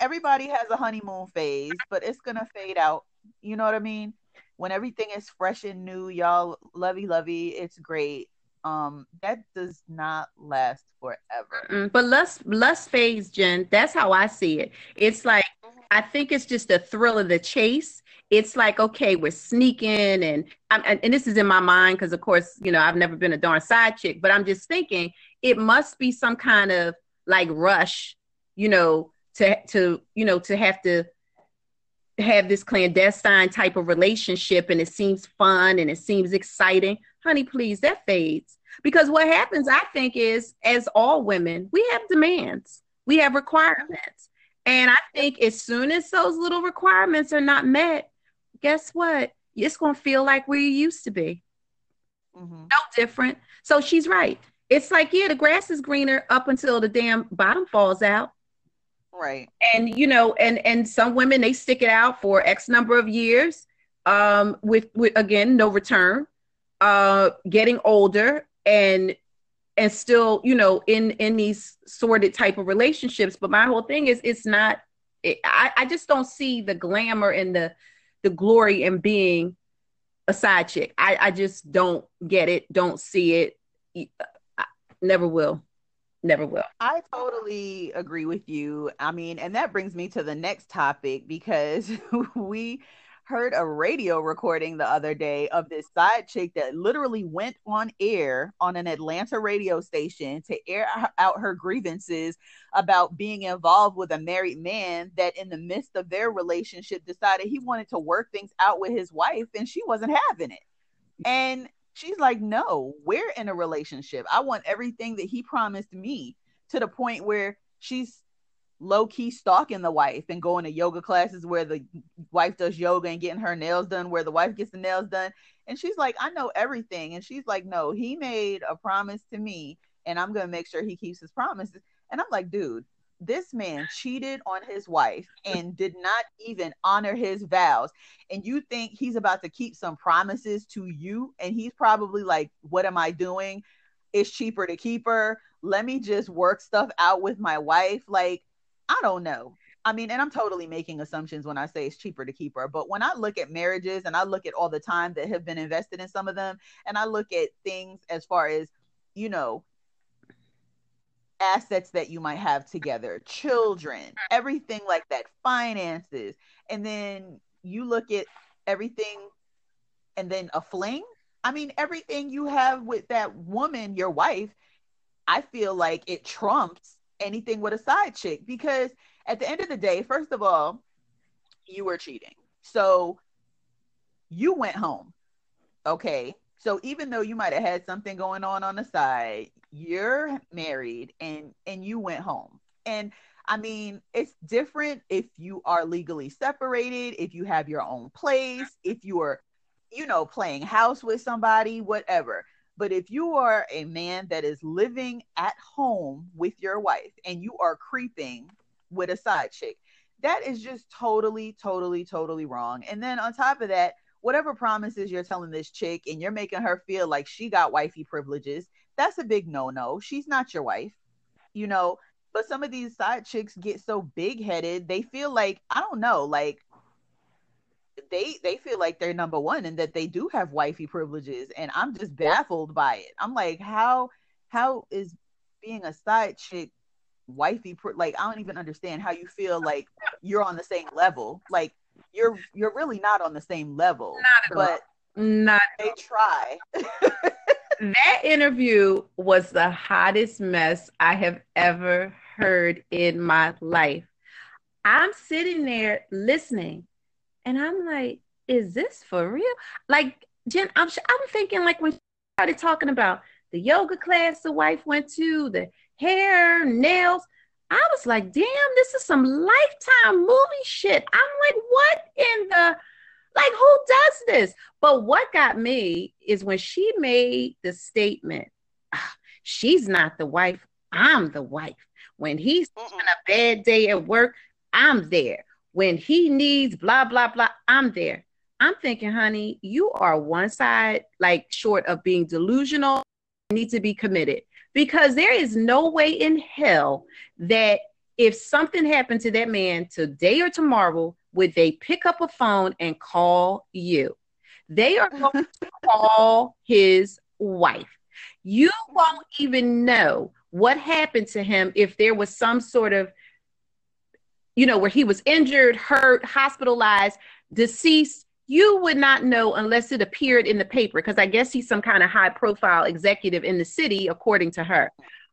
Everybody has a honeymoon phase, but it's gonna fade out. You know what I mean? When everything is fresh and new, y'all lovey lovey, it's great um that does not last forever
mm but lust lust phase, jen that's how i see it it's like mm-hmm. i think it's just the thrill of the chase it's like okay we're sneaking and I'm, and this is in my mind because of course you know i've never been a darn side chick but i'm just thinking it must be some kind of like rush you know to to you know to have to have this clandestine type of relationship and it seems fun and it seems exciting. Honey please that fades. Because what happens i think is as all women we have demands. We have requirements. And i think as soon as those little requirements are not met guess what? It's going to feel like where you used to be. Mm-hmm. no different. So she's right. It's like yeah the grass is greener up until the damn bottom falls out.
Right.
And you know and and some women they stick it out for x number of years um with, with again no return uh getting older and and still you know in in these sordid type of relationships. But my whole thing is it's not it, I, I just don't see the glamour and the the glory in being a side chick. I i just don't get it don't see it. Uh, I never will never will.
I totally agree with you. I mean and that brings me to the next topic because we heard a radio recording the other day of this side chick that literally went on air on an Atlanta radio station to air out her grievances about being involved with a married man that in the midst of their relationship decided he wanted to work things out with his wife and she wasn't having it. And she's like, "No, we're in a relationship. I want everything that he promised me." To the point where she's low key stalking the wife and going to yoga classes where the wife does yoga and getting her nails done where the wife gets the nails done. And she's like, I know everything. And she's like, No, he made a promise to me and I'm going to make sure he keeps his promises. And I'm like, Dude, this man cheated on his wife and did not even honor his vows. And you think he's about to keep some promises to you? And he's probably like, What am I doing? It's cheaper to keep her. Let me just work stuff out with my wife. Like, I don't know. I mean, and I'm totally making assumptions when I say it's cheaper to keep her. But when I look at marriages and I look at all the time that have been invested in some of them, and I look at things as far as, you know, assets that you might have together, children, everything like that, finances, and then you look at everything and then a fling. I mean, everything you have with that woman, your wife, I feel like it trumps anything with a side chick because at the end of the day, first of all, you were cheating. So you went home. Okay. So even though you might have had something going on on the side, you're married and and you went home. And I mean, it's different if you are legally separated, if you have your own place, if you are you know, playing house with somebody, whatever. But if you are a man that is living at home with your wife and you are creeping with a side chick, that is just totally, totally, totally wrong. And then on top of that, whatever promises you're telling this chick and you're making her feel like she got wifey privileges, that's a big no no. She's not your wife, you know. But some of these side chicks get so big headed, they feel like, I don't know, like they they feel like they're number one and that they do have wifey privileges and i'm just baffled by it. I'm like how how is being a side chick wifey like i don't even understand how you feel like you're on the same level. Like you're you're really not on the same level
not but not
they try.
That interview was the hottest mess i have ever heard in my life. I'm sitting there listening and I'm like, is this for real? Like, Jen, I'm, I'm thinking like when she started talking about the yoga class the wife went to, the hair, nails, I was like, damn, this is some lifetime movie shit. I'm like, what in the, like, who does this? But what got me is when she made the statement, ah, she's not the wife, I'm the wife. When he's having a bad day at work, I'm there. When he needs blah, blah, blah, I'm there. I'm thinking, honey, you are one side like short of being delusional, You need to be committed because there is no way in hell that if something happened to that man today or tomorrow, would they pick up a phone and call you? They are going to call his wife. You won't even know what happened to him if there was some sort of, you know, where he was injured, hurt, hospitalized, deceased. You would not know unless it appeared in the paper because I guess he's some kind of high profile executive in the city, according to her.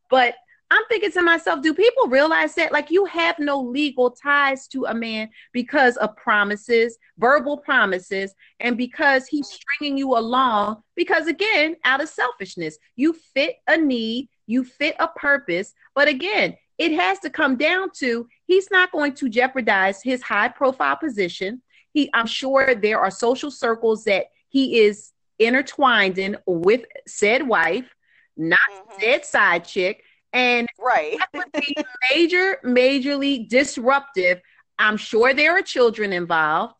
But I'm thinking to myself, do people realize that? Like, you have no legal ties to a man because of promises, verbal promises, and because he's stringing you along. Because, again, out of selfishness, you fit a need, you fit a purpose. But again, it has to come down to he's not going to jeopardize his high profile position. He, I'm sure there are social circles that he is intertwined in with said wife, not mm-hmm. said side chick and
right.
that would be major, majorly disruptive. I'm sure there are children involved.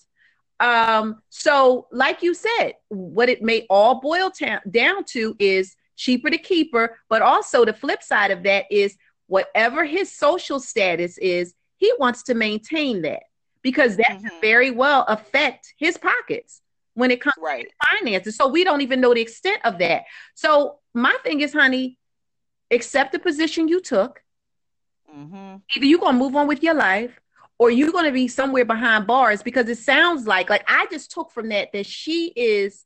Um, so, like you said, what it may all boil ta- down to is cheaper to keep her, but also the flip side of that is whatever his social status is, he wants to maintain that because that mm-hmm. very well affect his pockets when it comes right. to finances. So we don't even know the extent of that. So my thing is, honey, accept the position you took. Mm-hmm. Either you're gonna move on with your life, or you're gonna be somewhere behind bars because it sounds like like I just took from that that she is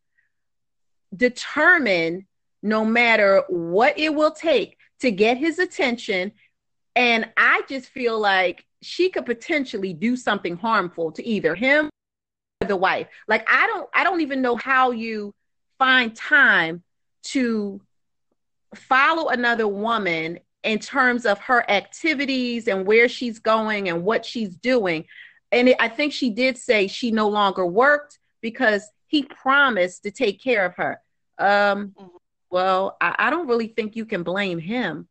determined no matter what it will take to get his attention. And I just feel like she could potentially do something harmful to either him or the wife. Like I don't I don't even know how you find time to follow another woman in terms of her activities and where she's going and what she's doing. And it, I think she did say she no longer worked because he promised to take care of her. Um, mm-hmm. Well, I, I, don't really think you can blame him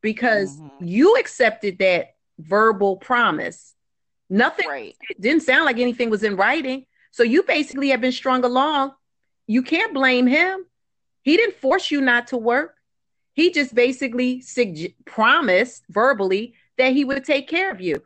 because mm-hmm. you accepted that verbal promise. Nothing right. didn't sound like anything was in writing. So you basically have been strung along. You can't blame him. He didn't force you not to work. He just basically sug- promised verbally that he would take care of you.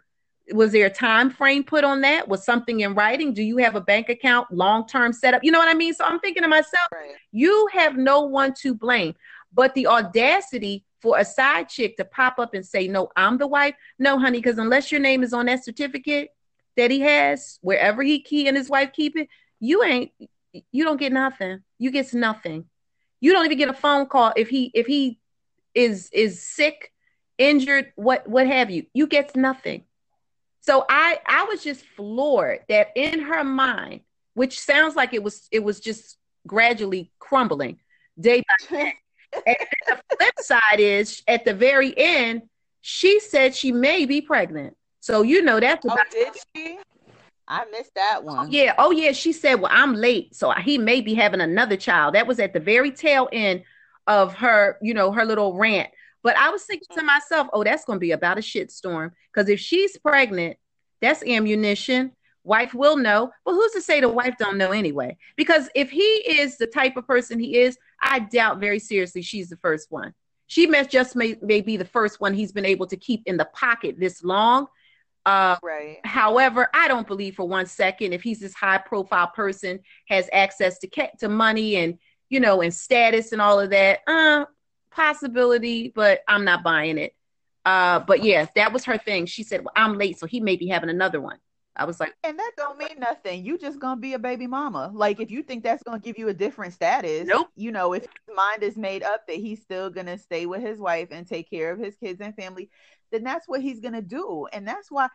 Was there a time frame put on that? Was something in writing? Do you have a bank account long term setup? You know what I mean? So I'm thinking to myself, right. you have no one to blame. But the audacity for a side chick to pop up and say, No, I'm the wife. No, honey, because unless your name is on that certificate that he has, wherever he key and his wife keep it, you ain't you don't get nothing. You get nothing. You don't even get a phone call if he if he is is sick, injured, what what have you. You get nothing. So I I was just floored that in her mind, which sounds like it was it was just gradually crumbling day by day. and the flip side is at the very end, she said she may be pregnant. So you know that's
oh, about- oh, did she? I missed that oh, one.
Oh, yeah. Oh, yeah. She said, Well, I'm late. So he may be having another child. That was at the very tail end of her, you know, her little rant. But I was thinking to myself, Oh, that's going to be about a shitstorm. Because if she's pregnant, that's ammunition. Wife will know. But who's to say the wife don't know anyway? Because if he is the type of person he is, I doubt very seriously she's the first one. She may just may, may be the first one he's been able to keep in the pocket this long uh, right. However, I don't believe for one second if he's this high profile person has access to to money and you know and status and all of that. Uh, possibility, but I'm not buying it. Uh, but yeah, that was her thing. She said, "Well, I'm late, so he may be having another one." I was like,
and that don't mean nothing. You just gonna be a baby mama. Like if you think that's gonna give you a different status,
nope.
You know, if his mind is made up that he's still gonna stay with his wife and take care of his kids and family, then that's what he's gonna do. And that's why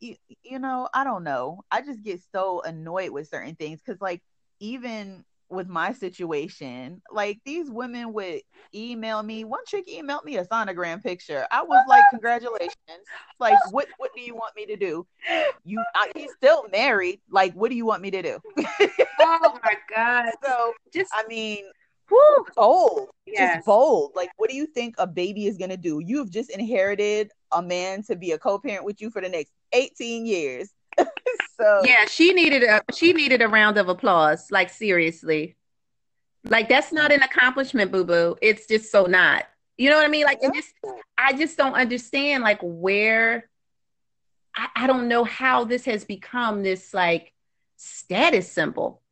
you, you know, I don't know. I just get so annoyed with certain things because, like, even with my situation, like these women would email me. One chick emailed me a sonogram picture. I was like, "Congratulations!" Like, what what do you want me to do? You, I, he's still married. Like, what do you want me to do?
oh my god!
So just, I mean,
whew,
bold, yes. just bold. Like, what do you think a baby is gonna do? You have just inherited a man to be a co-parent with you for the next 18 years. So
yeah, she needed a she needed a round of applause. Like seriously, like that's not an accomplishment, boo boo. It's just so not. You know what I mean? Like, just I just don't understand like where. I, I don't know how this has become this like status symbol.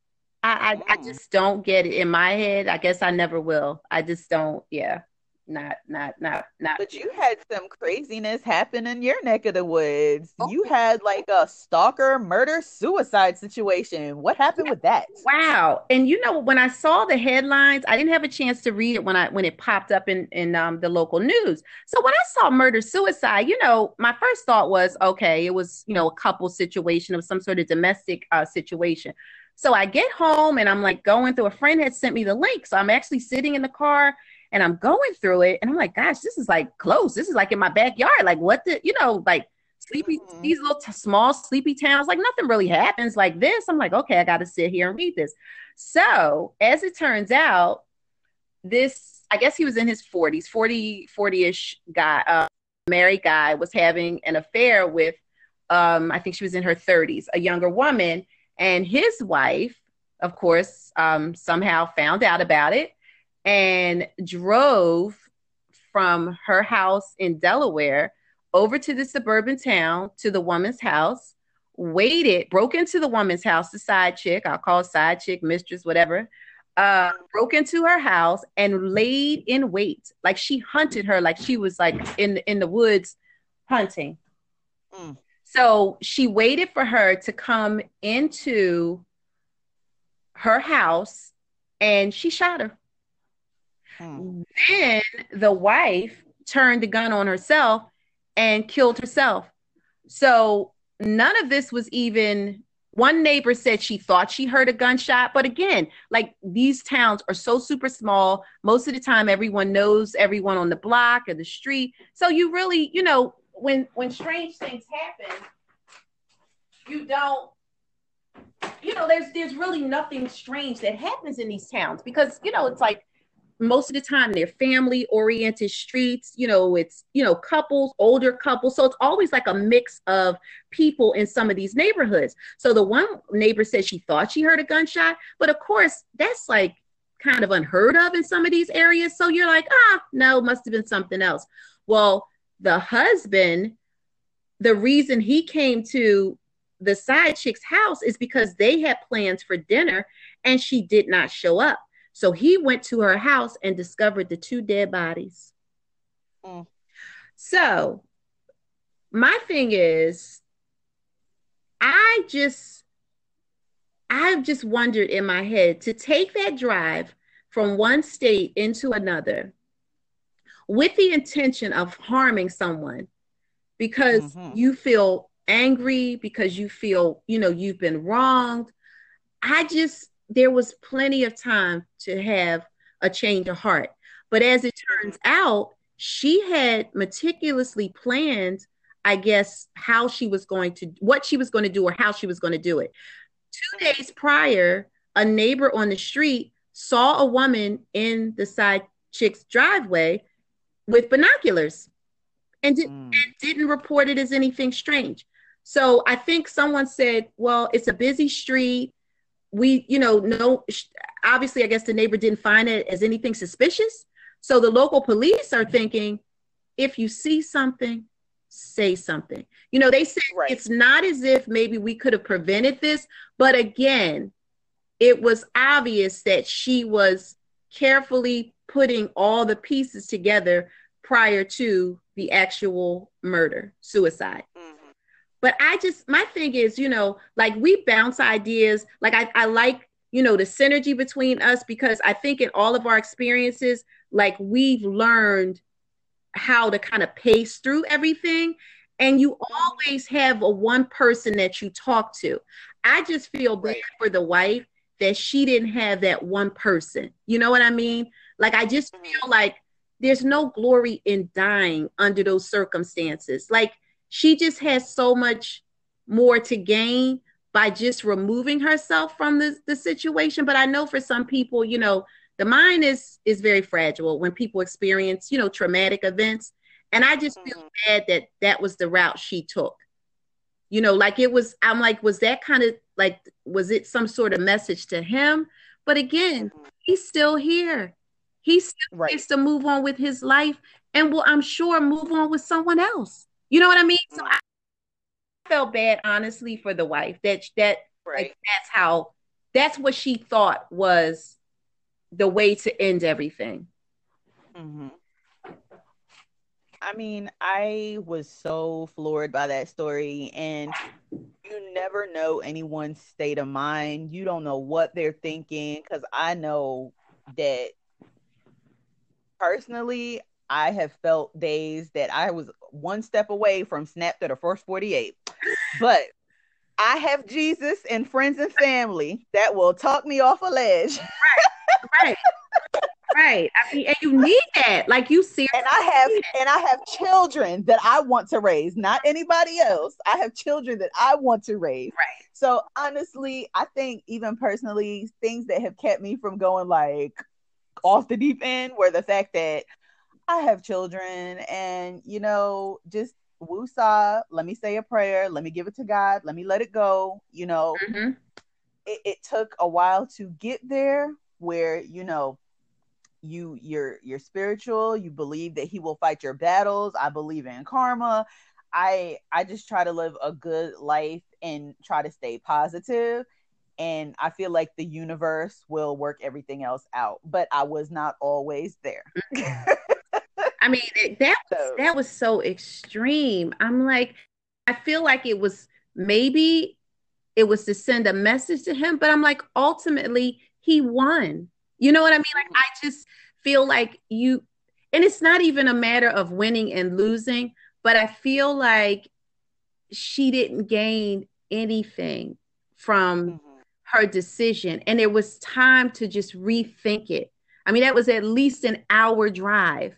I, I, I just don't get it in my head. I guess I never will. I just don't. Yeah not not not not
but you had some craziness happen in your neck of the woods. Oh. you had like a stalker murder suicide situation. What happened with that?
Wow. And you know when i saw the headlines i didn't have a chance to read it when i when it popped up in in um, the local news. So when i saw murder suicide you know my first thought was okay it was you know a couple situation of some sort of domestic uh, situation. So I get home and I'm like going through a friend had sent me the link. So I'm actually sitting in the car and I'm going through it and I'm like, gosh, this is like close. This is like in my backyard. Like what the, you know, like sleepy, mm-hmm. these little t- small sleepy towns, like nothing really happens like this. I'm like, okay, I got to sit here and read this. So as it turns out, this, I guess he was in his 40s, 40, 40 ish guy, uh, married guy was having an affair with, um, I think she was in her 30s, a younger woman. And his wife, of course, um, somehow found out about it and drove from her house in Delaware over to the suburban town to the woman's house, waited, broke into the woman's house, the side chick, I'll call side chick, mistress, whatever, uh, broke into her house and laid in wait. Like she hunted her, like she was like in, in the woods hunting. Mm. So she waited for her to come into her house and she shot her. Hmm. Then the wife turned the gun on herself and killed herself. So none of this was even one neighbor said she thought she heard a gunshot but again like these towns are so super small most of the time everyone knows everyone on the block or the street so you really you know when when strange things happen you don't you know there's there's really nothing strange that happens in these towns because you know it's like most of the time they're family oriented streets you know it's you know couples older couples. So it's always like a mix of people in some of these neighborhoods. So the one neighbor said she thought she heard a gunshot but of course that's like kind of unheard of in some of these areas. So you're like ah no must have been something else. Well the husband the reason he came to the side chick's house is because they had plans for dinner and she did not show up so he went to her house and discovered the two dead bodies. Mm. So my thing is, I just, I've just wondered in my head to take that drive from one state into another with the intention of harming someone because mm-hmm. you feel angry, because you feel, you know, you've been wronged. I just, there was plenty of time to have a change of heart. But as it turns out, she had meticulously planned, I guess, how she was going to, what she was going to do or how she was going to do it. Two days prior, a neighbor on the street saw a woman in the side chick's driveway with binoculars and, did, mm. and didn't report it as anything strange. So I think someone said, well, it's a busy street we, you know, no, obviously, I guess the neighbor didn't find it as anything suspicious. So the local police are thinking, if you see something, say something. You know, they say right. it's not as if maybe we could have prevented this, but again, it was obvious that she was carefully putting all the pieces together prior to the actual murder, suicide. Mm-hmm. But I just, my thing is, you know, like we bounce ideas. Like I, I like, you know, the synergy between us because I think in all of our experiences, like we've learned how to kind of pace through everything. And you always have a one person that you talk to. I just feel bad for the wife that she didn't have that one person. You know what I mean? Like I just mm-hmm. feel like there's no glory in dying under those circumstances. Like she just has so much more to gain by just removing herself from the, the situation. But I know for some people, you know, the mind is is very fragile when people experience, you know, traumatic events. And I just feel mm-hmm. bad that that was the route she took. You know, like it was, I'm like, was that kind of like, was it some sort of message to him? But again, mm-hmm. he's still here. He still right. gets to move on with his life and will, I'm sure, move on with someone else. You know what I mean? So mm-hmm. I felt bad, honestly, for the wife. That that right. like, that's how that's what she thought was the way to end everything.
Mm-hmm. I mean, I was so floored by that story, and you never know anyone's state of mind. You don't know what they're thinking because I know that personally, I have felt days that I was one step away from snap to the first 48. But I have Jesus and friends and family that will talk me off a ledge.
Right. Right. right. I mean, and you need that. Like you see
And I have and I have children that I want to raise, not anybody else. I have children that I want to raise.
Right.
So honestly, I think even personally, things that have kept me from going like off the deep end were the fact that I have children and you know, just woosah, let me say a prayer, let me give it to God, let me let it go. You know, mm-hmm. it, it took a while to get there where, you know, you you're you're spiritual, you believe that he will fight your battles. I believe in karma. I I just try to live a good life and try to stay positive and I feel like the universe will work everything else out. But I was not always there. Mm-hmm.
I mean, that so. that was so extreme. I'm like, I feel like it was maybe it was to send a message to him, but I'm like, ultimately, he won. You know what I mean? Like, I just feel like you, and it's not even a matter of winning and losing, but I feel like she didn't gain anything from mm-hmm. her decision. And it was time to just rethink it. I mean, that was at least an hour drive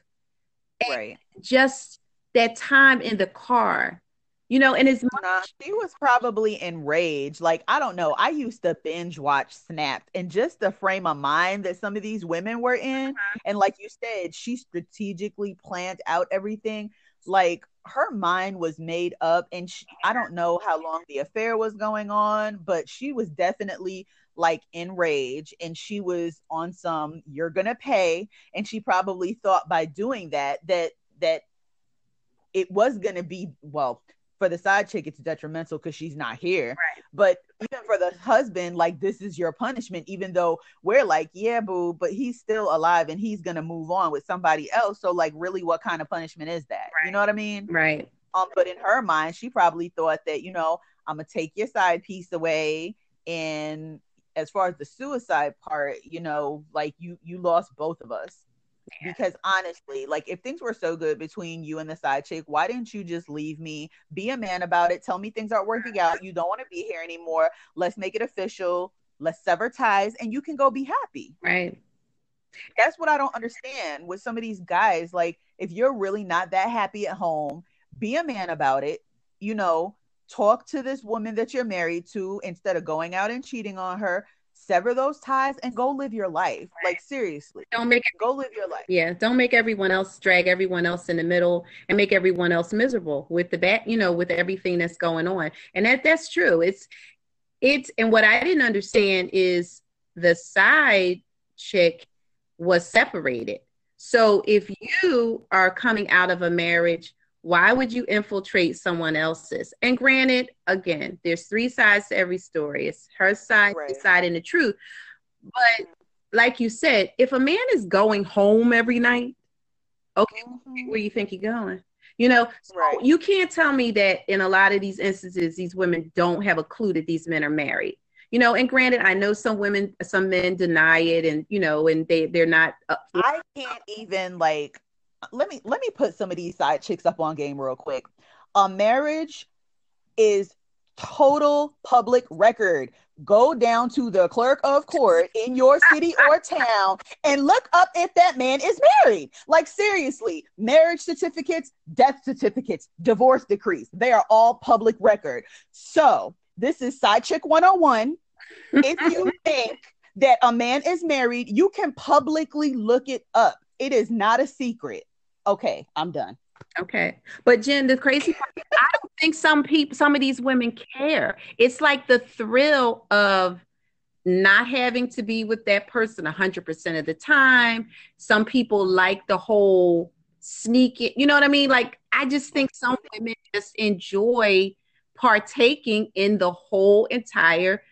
right.
just that time in the car you know and it's
nah, she was probably enraged. Like i don't know. I used to binge watch snapped and just the frame of mind that some of these women were in. Uh-huh. and like you said she strategically planned out everything. Like her mind was made up and she, i don't know how long the affair was going on but she was definitely like in rage and she was on some you're gonna pay and she probably thought by doing that that that it was gonna be well for the side chick it's detrimental because she's not here
right.
but even for the husband like this is your punishment even though we're like yeah boo but he's still alive and he's gonna move on with somebody else so like really what kind of punishment is that right. you know what i mean
right
um but in her mind she probably thought that you know i'm gonna take your side piece away and as far as the suicide part, you know, like you you lost both of us. Yeah. Because honestly, like if things were so good between you and the side chick, why didn't you just leave me? Be a man about it. Tell me things aren't working out. You don't want to be here anymore. Let's make it official. Let's sever ties and you can go be happy.
Right.
That's what I don't understand with some of these guys. Like, if you're really not that happy at home, be a man about it. You know, talk to this woman that you're married to instead of going out and cheating on her sever those ties and go live your life. Like seriously.
Don't make
it, go live your life.
Yeah don't make everyone else drag everyone else in the middle and make everyone else miserable with the bat you know with everything that's going on. And that that's true. It's it's and what i didn't understand is the side chick was separated. So if you are coming out of a marriage why would you infiltrate someone else's? And granted, again, there's three sides to every story. It's her side, right. side, and the truth. But like you said, if a man is going home every night, okay, mm-hmm. where you think you're going? You know, so right. you can't tell me that in a lot of these instances, these women don't have a clue that these men are married. You know, and granted, I know some women, some men deny it, and you know, and they they're not.
I can't even like let me let me put some of these side chicks up on game real quick. A marriage is total public record. Go down to the clerk of court in your city or town and look up if that man is married. Like, seriously, marriage certificates, death certificates, divorce decrees, they are all public record. So, this is side chick 101. if you think that a man is married, you can publicly look it up. It is not a secret. Okay, I'm done.
Okay. But Jen, the crazy part, I don't think some people, some of these women care. It's like the thrill of not having to be with that person 100% of the time. Some people like the whole sneaking, you know what I mean? Like, I just think some women just enjoy partaking in the whole entire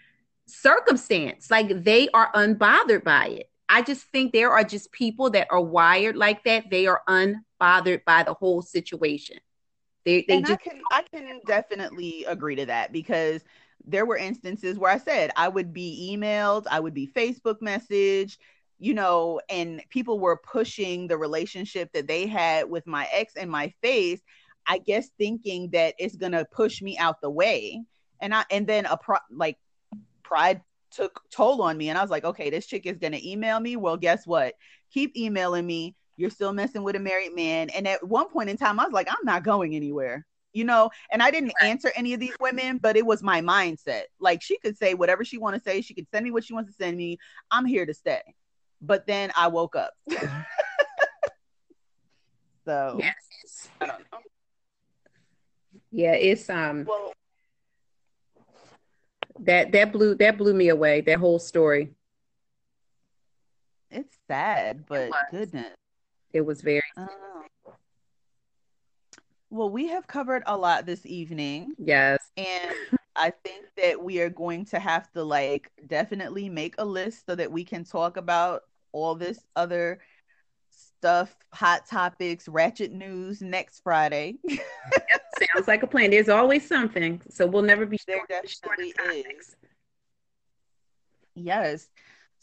circumstance. Like, they are unbothered by it. I just think there are just people that are wired like that. They are unbothered by the whole situation. They, they
and just I can I can definitely agree to that because there were instances where I said I would be emailed, I would be Facebook message, you know, and people were pushing the relationship that they had with my ex in my face, I guess thinking that it's going to push me out the way. And I and then a pro, like pride took toll on me and I was like, okay, this chick is going to email me. Well, guess what? Keep emailing me. You're still messing with a married man. And at one point in time I was like, I'm not going anywhere you know? And i didn't answer any of these women but it was my mindset. Like she could say whatever she want to say. She could send me what she wants to send me. I'm here to stay. But then i woke up. So
yes. Yeah it's um well, that that blew that blew me away that whole story
it's sad but it goodness
it was very
well, we have covered a lot this evening.
Yes.
And I think that we are going to have to like definitely make a list so that we can talk about all this other stuff, hot topics, ratchet news next Friday.
sounds like a plan. There's always something. So we'll never be
there definitely is. Yes.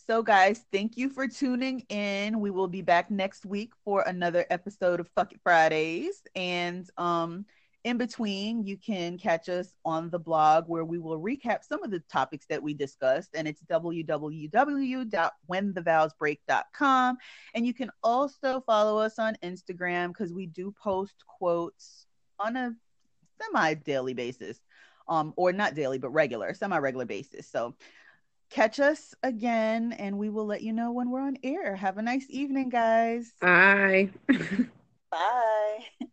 So, guys, thank you for tuning in. We will be back next week for another episode of Fuck It Fridays. And um, in between, you can catch us on the blog where we will recap some of the topics that we discussed. And it's www.whenthevowsbreak.com. And you can also follow us on Instagram because we do post quotes on a semi daily basis. Um, or not daily, but regular, semi regular basis. So catch us again and we will let you know when we're on air. Have a nice evening, guys.
Bye.
Bye.